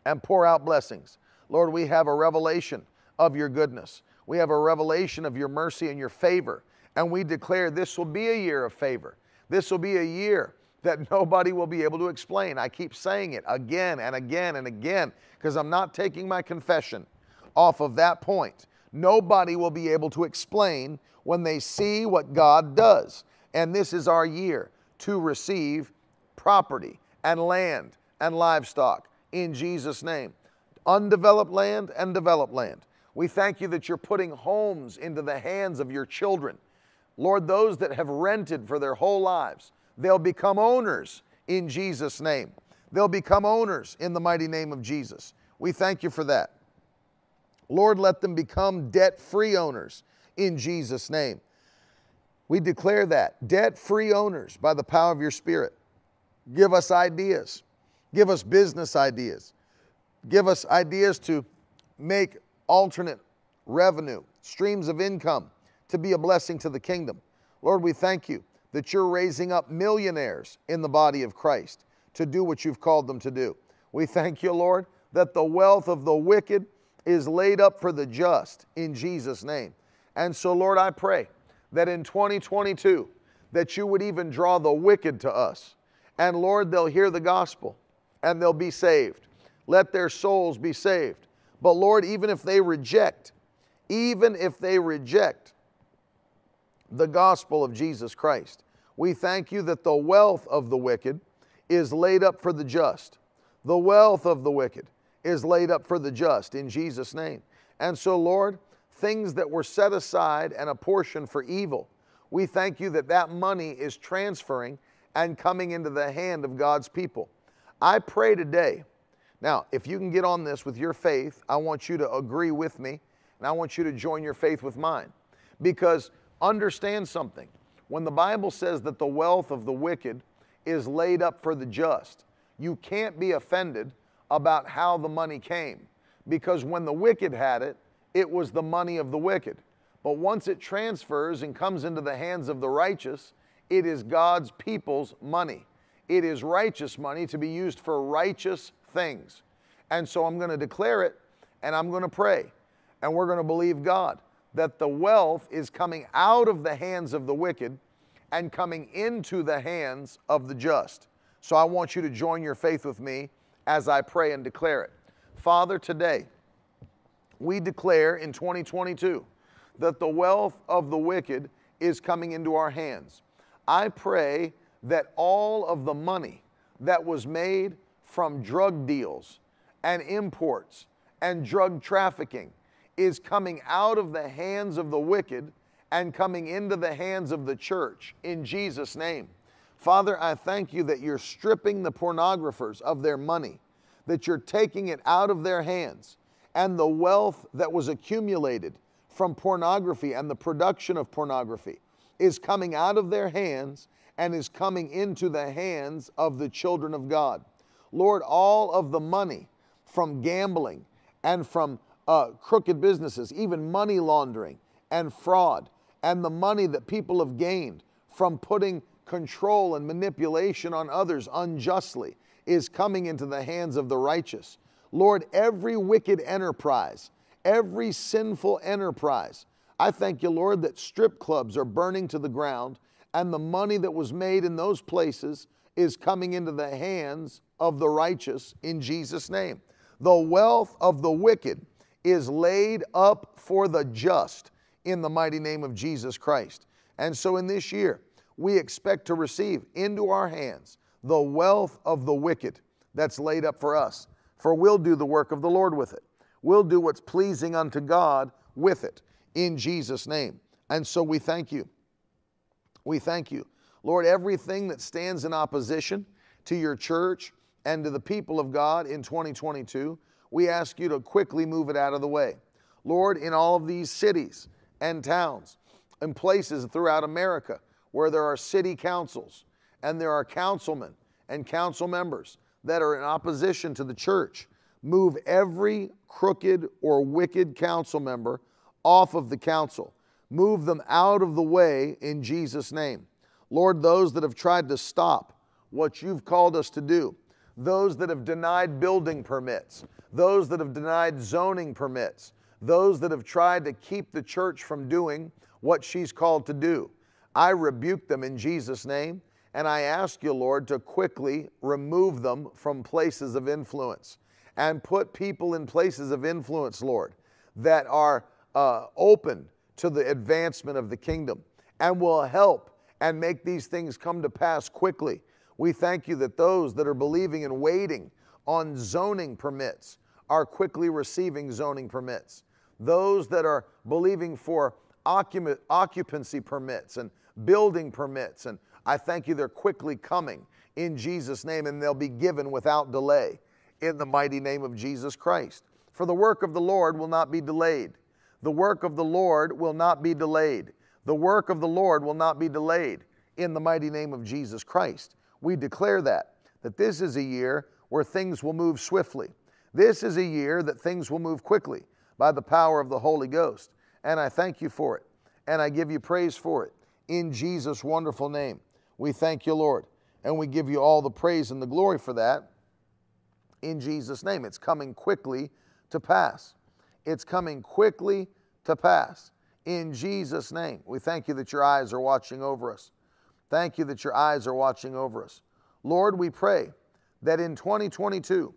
and pour out blessings. Lord, we have a revelation of your goodness. We have a revelation of your mercy and your favor. And we declare this will be a year of favor. This will be a year that nobody will be able to explain. I keep saying it again and again and again because I'm not taking my confession off of that point. Nobody will be able to explain when they see what God does. And this is our year to receive property and land and livestock in Jesus' name. Undeveloped land and developed land. We thank you that you're putting homes into the hands of your children. Lord, those that have rented for their whole lives, they'll become owners in Jesus' name. They'll become owners in the mighty name of Jesus. We thank you for that. Lord, let them become debt free owners in Jesus' name. We declare that debt free owners by the power of your Spirit. Give us ideas, give us business ideas, give us ideas to make alternate revenue, streams of income to be a blessing to the kingdom. Lord, we thank you that you're raising up millionaires in the body of Christ to do what you've called them to do. We thank you, Lord, that the wealth of the wicked is laid up for the just in Jesus' name. And so, Lord, I pray that in 2022, that you would even draw the wicked to us. And Lord, they'll hear the gospel and they'll be saved. Let their souls be saved. But Lord, even if they reject, even if they reject the gospel of Jesus Christ, we thank you that the wealth of the wicked is laid up for the just. The wealth of the wicked is laid up for the just in Jesus' name. And so, Lord, things that were set aside and apportioned for evil, we thank you that that money is transferring and coming into the hand of God's people. I pray today. Now, if you can get on this with your faith, I want you to agree with me and I want you to join your faith with mine. Because understand something. When the Bible says that the wealth of the wicked is laid up for the just, you can't be offended about how the money came. Because when the wicked had it, it was the money of the wicked. But once it transfers and comes into the hands of the righteous, it is God's people's money. It is righteous money to be used for righteous things. And so I'm going to declare it and I'm going to pray and we're going to believe God that the wealth is coming out of the hands of the wicked and coming into the hands of the just. So I want you to join your faith with me as I pray and declare it. Father, today we declare in 2022 that the wealth of the wicked is coming into our hands. I pray that all of the money that was made from drug deals and imports and drug trafficking is coming out of the hands of the wicked and coming into the hands of the church in Jesus' name. Father, I thank you that you're stripping the pornographers of their money, that you're taking it out of their hands, and the wealth that was accumulated from pornography and the production of pornography is coming out of their hands and is coming into the hands of the children of God. Lord, all of the money from gambling and from uh, crooked businesses, even money laundering and fraud, and the money that people have gained from putting control and manipulation on others unjustly is coming into the hands of the righteous. Lord, every wicked enterprise, every sinful enterprise, I thank you, Lord, that strip clubs are burning to the ground and the money that was made in those places is coming into the hands of the righteous in Jesus' name. The wealth of the wicked is laid up for the just in the mighty name of Jesus Christ. And so in this year, we expect to receive into our hands the wealth of the wicked that's laid up for us. For we'll do the work of the Lord with it. We'll do what's pleasing unto God with it in Jesus' name. And so we thank you. We thank you. Lord, everything that stands in opposition to your church and to the people of God in 2022, we ask you to quickly move it out of the way. Lord, in all of these cities and towns and places throughout America where there are city councils and there are councilmen and council members that are in opposition to the church, move every crooked or wicked council member off of the council. Move them out of the way in Jesus' name. Lord, those that have tried to stop what you've called us to do, those that have denied building permits, those that have denied zoning permits, those that have tried to keep the church from doing what she's called to do. I rebuke them in Jesus' name, and I ask you, Lord, to quickly remove them from places of influence and put people in places of influence, Lord, that are uh, open to the advancement of the kingdom and will help and make these things come to pass quickly. We thank you that those that are believing and waiting on zoning permits are quickly receiving zoning permits. Those that are believing for occupancy permits and building permits, and I thank you they're quickly coming in Jesus' name and they'll be given without delay in the mighty name of Jesus Christ. For the work of the Lord will not be delayed. The work of the Lord will not be delayed. The work of the Lord will not be delayed in the mighty name of Jesus Christ. We declare that, that this is a year where things will move swiftly. This is a year that things will move quickly by the power of the Holy Ghost. And I thank you for it. And I give you praise for it. In Jesus' wonderful name, we thank you, Lord. And we give you all the praise and the glory for that. In Jesus' name, it's coming quickly to pass. It's coming quickly to pass. In Jesus' name, we thank you that your eyes are watching over us. Thank you that your eyes are watching over us. Lord, we pray that in 2022,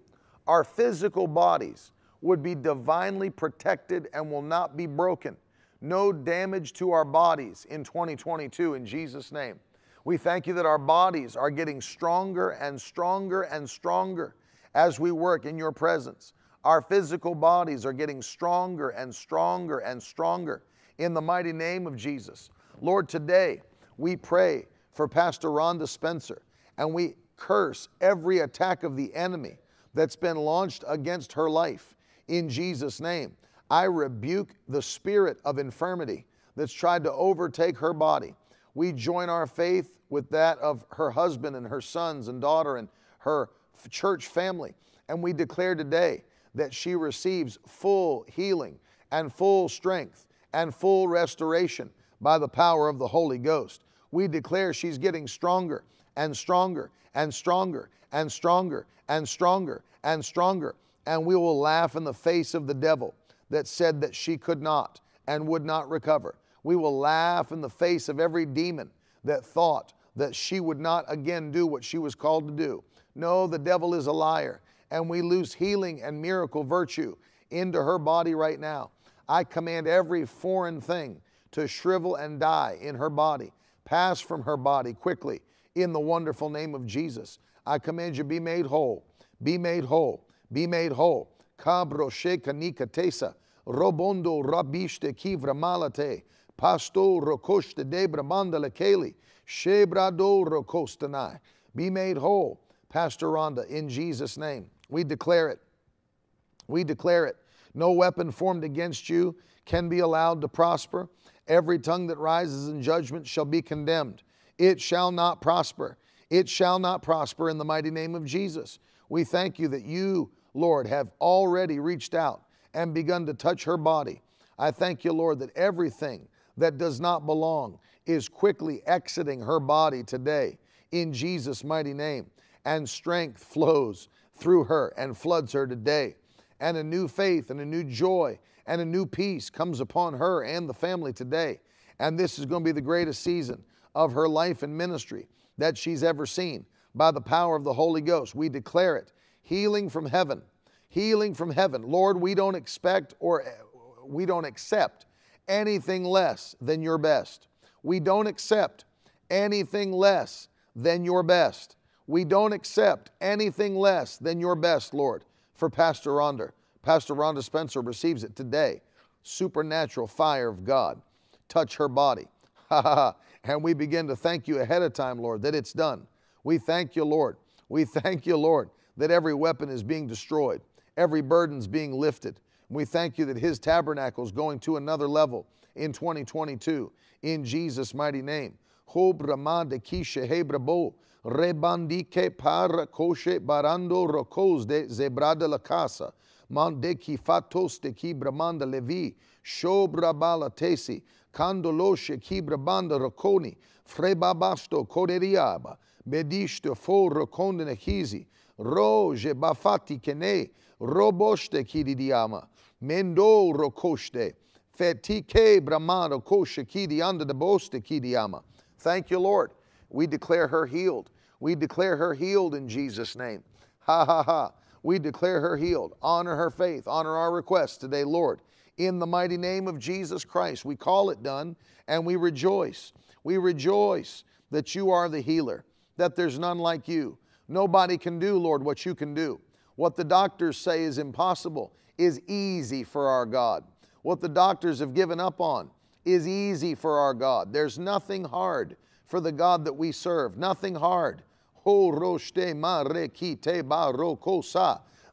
our physical bodies would be divinely protected and will not be broken. No damage to our bodies in 2022 in Jesus' name. We thank you that our bodies are getting stronger and stronger and stronger as we work in your presence. Our physical bodies are getting stronger and stronger and stronger in the mighty name of Jesus. Lord, today we pray for Pastor Rhonda Spencer and we curse every attack of the enemy that's been launched against her life in Jesus' name. I rebuke the spirit of infirmity that's tried to overtake her body. We join our faith with that of her husband and her sons and daughter and her church family. And we declare today that she receives full healing and full strength and full restoration by the power of the Holy Ghost. We declare she's getting stronger and stronger and stronger and stronger and stronger and stronger. And we will laugh in the face of the devil that said that she could not and would not recover. We will laugh in the face of every demon that thought that she would not again do what she was called to do. No, the devil is a liar. And we lose healing and miracle virtue into her body right now. I command every foreign thing to shrivel and die in her body, pass from her body quickly in the wonderful name of Jesus. I command you be made whole, be made whole, be made whole. Cabro sheka tesa, robondo rabishte kivra malate, pasto rokoshte debra mandala keli, shebrado rokostanai. Be made whole, Pastor Rhonda, in Jesus' name. We declare it. We declare it. No weapon formed against you can be allowed to prosper. Every tongue that rises in judgment shall be condemned. It shall not prosper. It shall not prosper in the mighty name of Jesus. We thank you that you, Lord, have already reached out and begun to touch her body. I thank you, Lord, that everything that does not belong is quickly exiting her body today in Jesus' mighty name. And strength flows through her and floods her today. And a new faith and a new joy and a new peace comes upon her and the family today. And this is going to be the greatest season of her life and ministry that she's ever seen by the power of the Holy Ghost. We declare it healing from heaven, healing from heaven. Lord, we don't expect or we don't accept anything less than your best. We don't accept anything less than your best. We don't accept anything less than your best, Lord, for Pastor Rhonda. Pastor Rhonda Spencer receives it today. Supernatural fire of God. Touch her body. and we begin to thank you ahead of time, Lord, that it's done. We thank you, Lord. We thank you, Lord, that every weapon is being destroyed, every burden's being lifted. We thank you that His tabernacle is going to another level in 2022. In Jesus' mighty name. Rebandike par koshe barando rokos de zebrada la casa. Mande ki fatos de ki bramanda levi. Shobra bala tesi. Kandoloshe ki brabanda rokoni. Frebabasto koderiaba. Bedishto fo rokonde nekizi. Roje bafati kene. Roboste kididiama. Mendo rokoshte. Fetike bramando koshe kidi under the boste kidiama. Thank you, Lord. We declare her healed. We declare her healed in Jesus' name. Ha ha ha. We declare her healed. Honor her faith. Honor our request today, Lord. In the mighty name of Jesus Christ, we call it done and we rejoice. We rejoice that you are the healer, that there's none like you. Nobody can do, Lord, what you can do. What the doctors say is impossible is easy for our God. What the doctors have given up on is easy for our God. There's nothing hard for the God that we serve, nothing hard.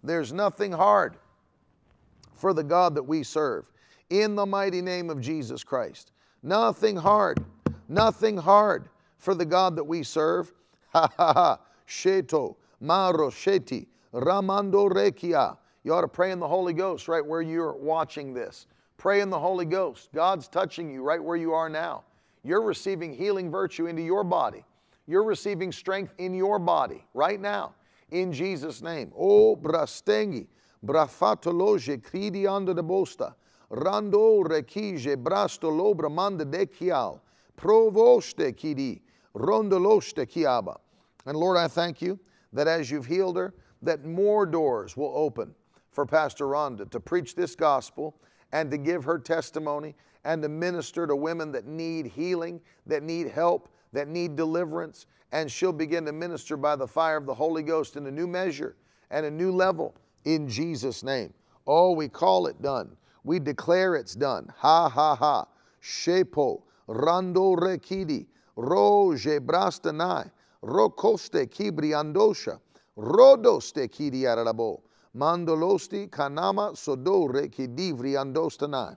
There's nothing hard for the God that we serve. In the mighty name of Jesus Christ. Nothing hard. Nothing hard for the God that we serve. Ha ha ha. Sheto. Ramando Rekia. You ought to pray in the Holy Ghost right where you're watching this. Pray in the Holy Ghost. God's touching you right where you are now. You're receiving healing virtue into your body. You're receiving strength in your body right now. In Jesus' name. Oh, brastengi, brafatologe, cridi under the bosta, rando rekije, brasto lobra manda de kial, provoste kidi, rondoloste kiaba. And Lord, I thank you that as you've healed her, that more doors will open for Pastor Rhonda to preach this gospel and to give her testimony and to minister to women that need healing, that need help, that need deliverance. And she'll begin to minister by the fire of the Holy Ghost in a new measure and a new level in Jesus' name. Oh, we call it done. We declare it's done. Ha ha ha. Shepo, Rando Rekidi, Roje Brastanai, Rokoste Kibri Andosha, Rodoste Kidi Arabo, Mandolosti Kanama Sodore Kidivri Andostanai.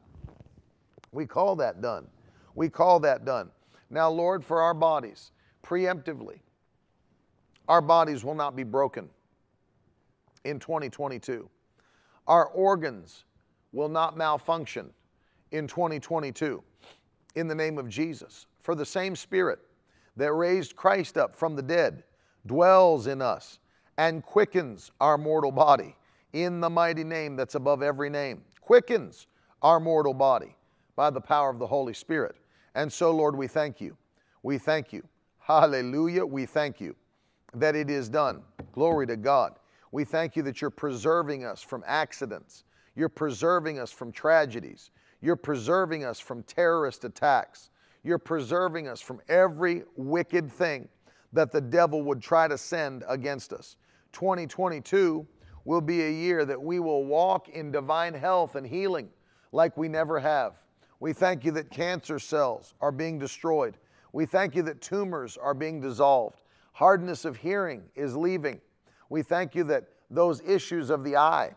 We call that done. We call that done. Now, Lord, for our bodies, preemptively, our bodies will not be broken in 2022. Our organs will not malfunction in 2022 in the name of Jesus. For the same Spirit that raised Christ up from the dead dwells in us and quickens our mortal body in the mighty name that's above every name, quickens our mortal body by the power of the Holy Spirit. And so, Lord, we thank you. We thank you. Hallelujah. We thank you that it is done. Glory to God. We thank you that you're preserving us from accidents. You're preserving us from tragedies. You're preserving us from terrorist attacks. You're preserving us from every wicked thing that the devil would try to send against us. 2022 will be a year that we will walk in divine health and healing like we never have. We thank you that cancer cells are being destroyed. We thank you that tumors are being dissolved. Hardness of hearing is leaving. We thank you that those issues of the eye,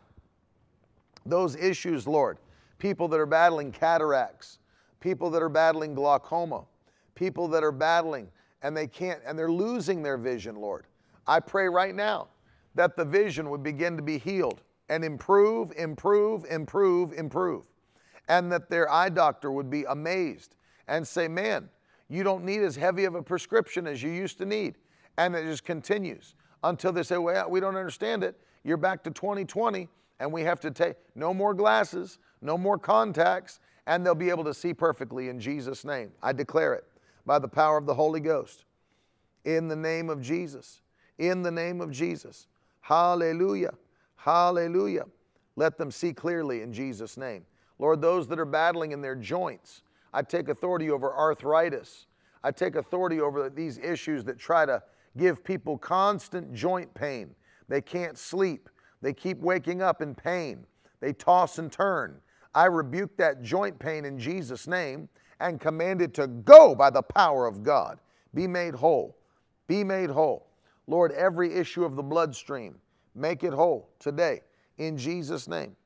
those issues, Lord, people that are battling cataracts, people that are battling glaucoma, people that are battling and they can't, and they're losing their vision, Lord. I pray right now that the vision would begin to be healed and improve, improve, improve, improve. And that their eye doctor would be amazed and say, Man, you don't need as heavy of a prescription as you used to need. And it just continues until they say, Well, we don't understand it. You're back to 2020 and we have to take no more glasses, no more contacts, and they'll be able to see perfectly in Jesus' name. I declare it by the power of the Holy Ghost. In the name of Jesus. In the name of Jesus. Hallelujah. Hallelujah. Let them see clearly in Jesus' name. Lord, those that are battling in their joints, I take authority over arthritis. I take authority over these issues that try to give people constant joint pain. They can't sleep. They keep waking up in pain. They toss and turn. I rebuke that joint pain in Jesus' name and command it to go by the power of God. Be made whole. Be made whole. Lord, every issue of the bloodstream, make it whole today in Jesus' name.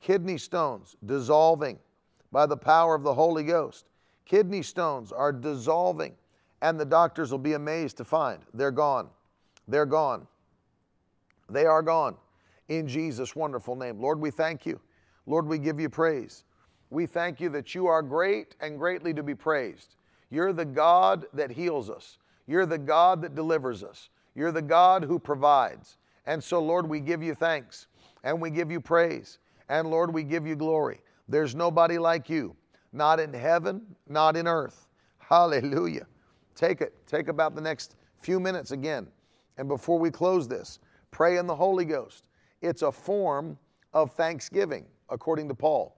Kidney stones dissolving by the power of the Holy Ghost. Kidney stones are dissolving, and the doctors will be amazed to find they're gone. They're gone. They are gone in Jesus' wonderful name. Lord, we thank you. Lord, we give you praise. We thank you that you are great and greatly to be praised. You're the God that heals us. You're the God that delivers us. You're the God who provides. And so, Lord, we give you thanks and we give you praise. And Lord, we give you glory. There's nobody like you, not in heaven, not in earth. Hallelujah. Take it. Take about the next few minutes again. And before we close this, pray in the Holy Ghost. It's a form of thanksgiving, according to Paul.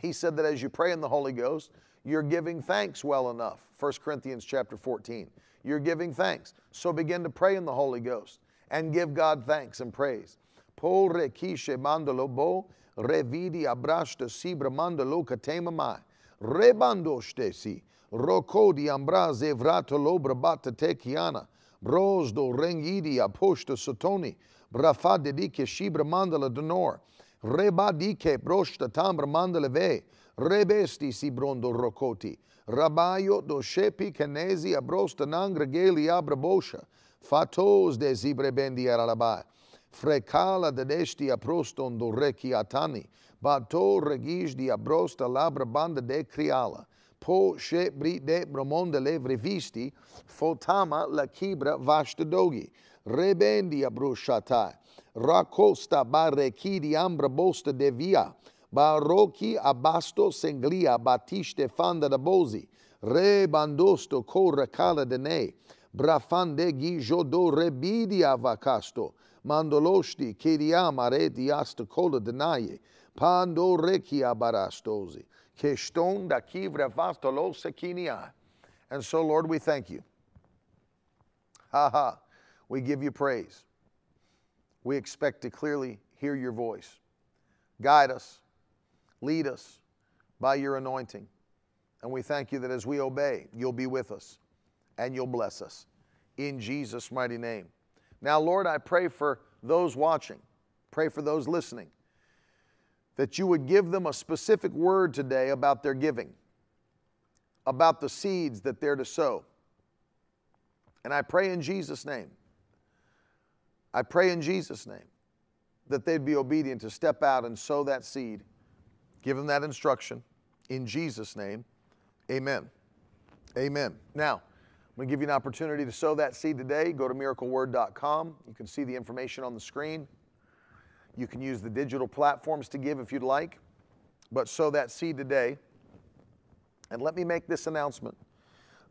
He said that as you pray in the Holy Ghost, you're giving thanks well enough. 1 Corinthians chapter 14. You're giving thanks. So begin to pray in the Holy Ghost and give God thanks and praise. Po rekishe mandalo bo revidi abrashta sibra mandalo katemamai. Rebando shtesi. Rokodi ambraze vratolo brabata tekiana. Brosdo rengidi aposta sotoni. Brafadedike shibra mandala donor. Rebadike broshta tambra mandala ve. Rebesti si brondo rokoti. Rabayo do shepi canesi abrosta nangra geli abrabosha. Fatos de zibrebendi aralabai. Frecala de desti aproston do reki atani. Bato regis di abrosta labra banda de criala. Po she bri de bromonde le visti. Fotama la kibra vashta dogi. Rebendi abroshatai. Racosta barreki di ambra bosta de via. Baroki abasto senglia batiste fanda da bozi. Re bandosto corra cala de ne. Brafandegi jodo rebidia vakasto. Mandoloshti kedia mareti asta kola denaye. Pando rekia barastozi. Keston da kivra vastolo sekinia. And so, Lord, we thank you. Ha ha. We give you praise. We expect to clearly hear your voice. Guide us, lead us by your anointing. And we thank you that as we obey, you'll be with us and you'll bless us. In Jesus' mighty name. Now, Lord, I pray for those watching, pray for those listening, that you would give them a specific word today about their giving, about the seeds that they're to sow. And I pray in Jesus' name, I pray in Jesus' name that they'd be obedient to step out and sow that seed. Give them that instruction in Jesus' name. Amen. Amen. Now, I'm going to give you an opportunity to sow that seed today. Go to miracleword.com. You can see the information on the screen. You can use the digital platforms to give if you'd like, but sow that seed today. And let me make this announcement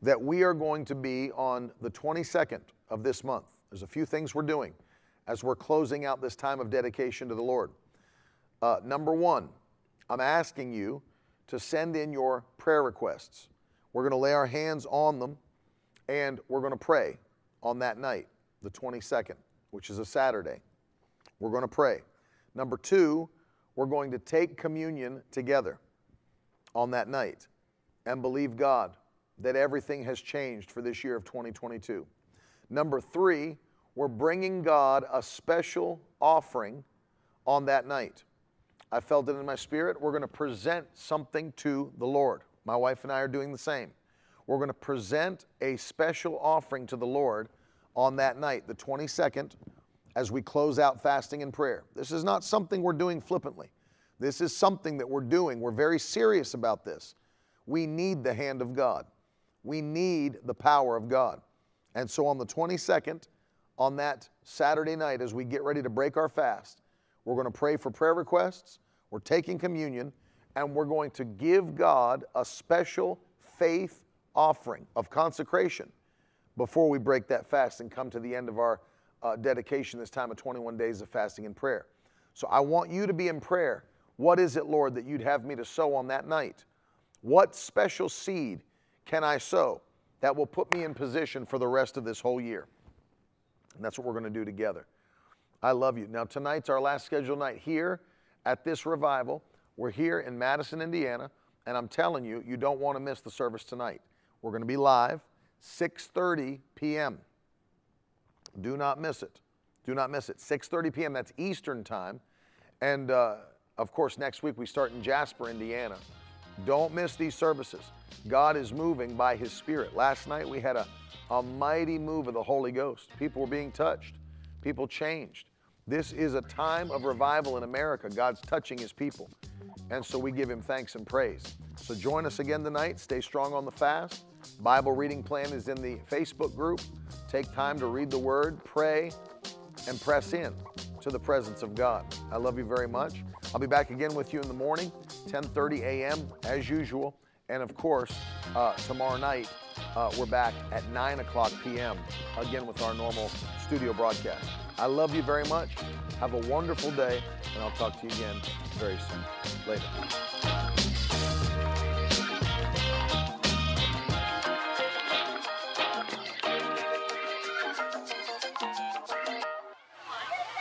that we are going to be on the 22nd of this month. There's a few things we're doing as we're closing out this time of dedication to the Lord. Uh, number one, I'm asking you to send in your prayer requests. We're going to lay our hands on them and we're going to pray on that night, the 22nd, which is a Saturday. We're going to pray. Number two, we're going to take communion together on that night and believe God that everything has changed for this year of 2022. Number three, we're bringing God a special offering on that night. I felt it in my spirit. We're going to present something to the Lord. My wife and I are doing the same. We're going to present a special offering to the Lord on that night, the 22nd, as we close out fasting and prayer. This is not something we're doing flippantly. This is something that we're doing. We're very serious about this. We need the hand of God. We need the power of God. And so on the 22nd, on that Saturday night as we get ready to break our fast. We're going to pray for prayer requests, we're taking communion, and we're going to give God a special faith offering of consecration before we break that fast and come to the end of our uh, dedication, this time of 21 days of fasting and prayer. So I want you to be in prayer. What is it, Lord, that you'd have me to sow on that night? What special seed can I sow that will put me in position for the rest of this whole year? And that's what we're going to do together. I love you. Now, tonight's our last scheduled night here at this revival. We're here in Madison, Indiana, and I'm telling you, you don't want to miss the service tonight. We're going to be live 6:30 p.m. Do not miss it. Do not miss it. 6:30 p.m. That's Eastern time, and uh, of course, next week we start in Jasper, Indiana. Don't miss these services. God is moving by His Spirit. Last night we had a a mighty move of the Holy Ghost. People were being touched, people changed. This is a time of revival in America. God's touching His people. And so we give Him thanks and praise. So join us again tonight. Stay strong on the fast. Bible reading plan is in the Facebook group. Take time to read the Word, pray, and press in to the presence of God. I love you very much. I'll be back again with you in the morning, 10:30 a.m. as usual, and of course uh, tomorrow night uh, we're back at 9 o'clock p.m. again with our normal studio broadcast. I love you very much. Have a wonderful day, and I'll talk to you again very soon. Later.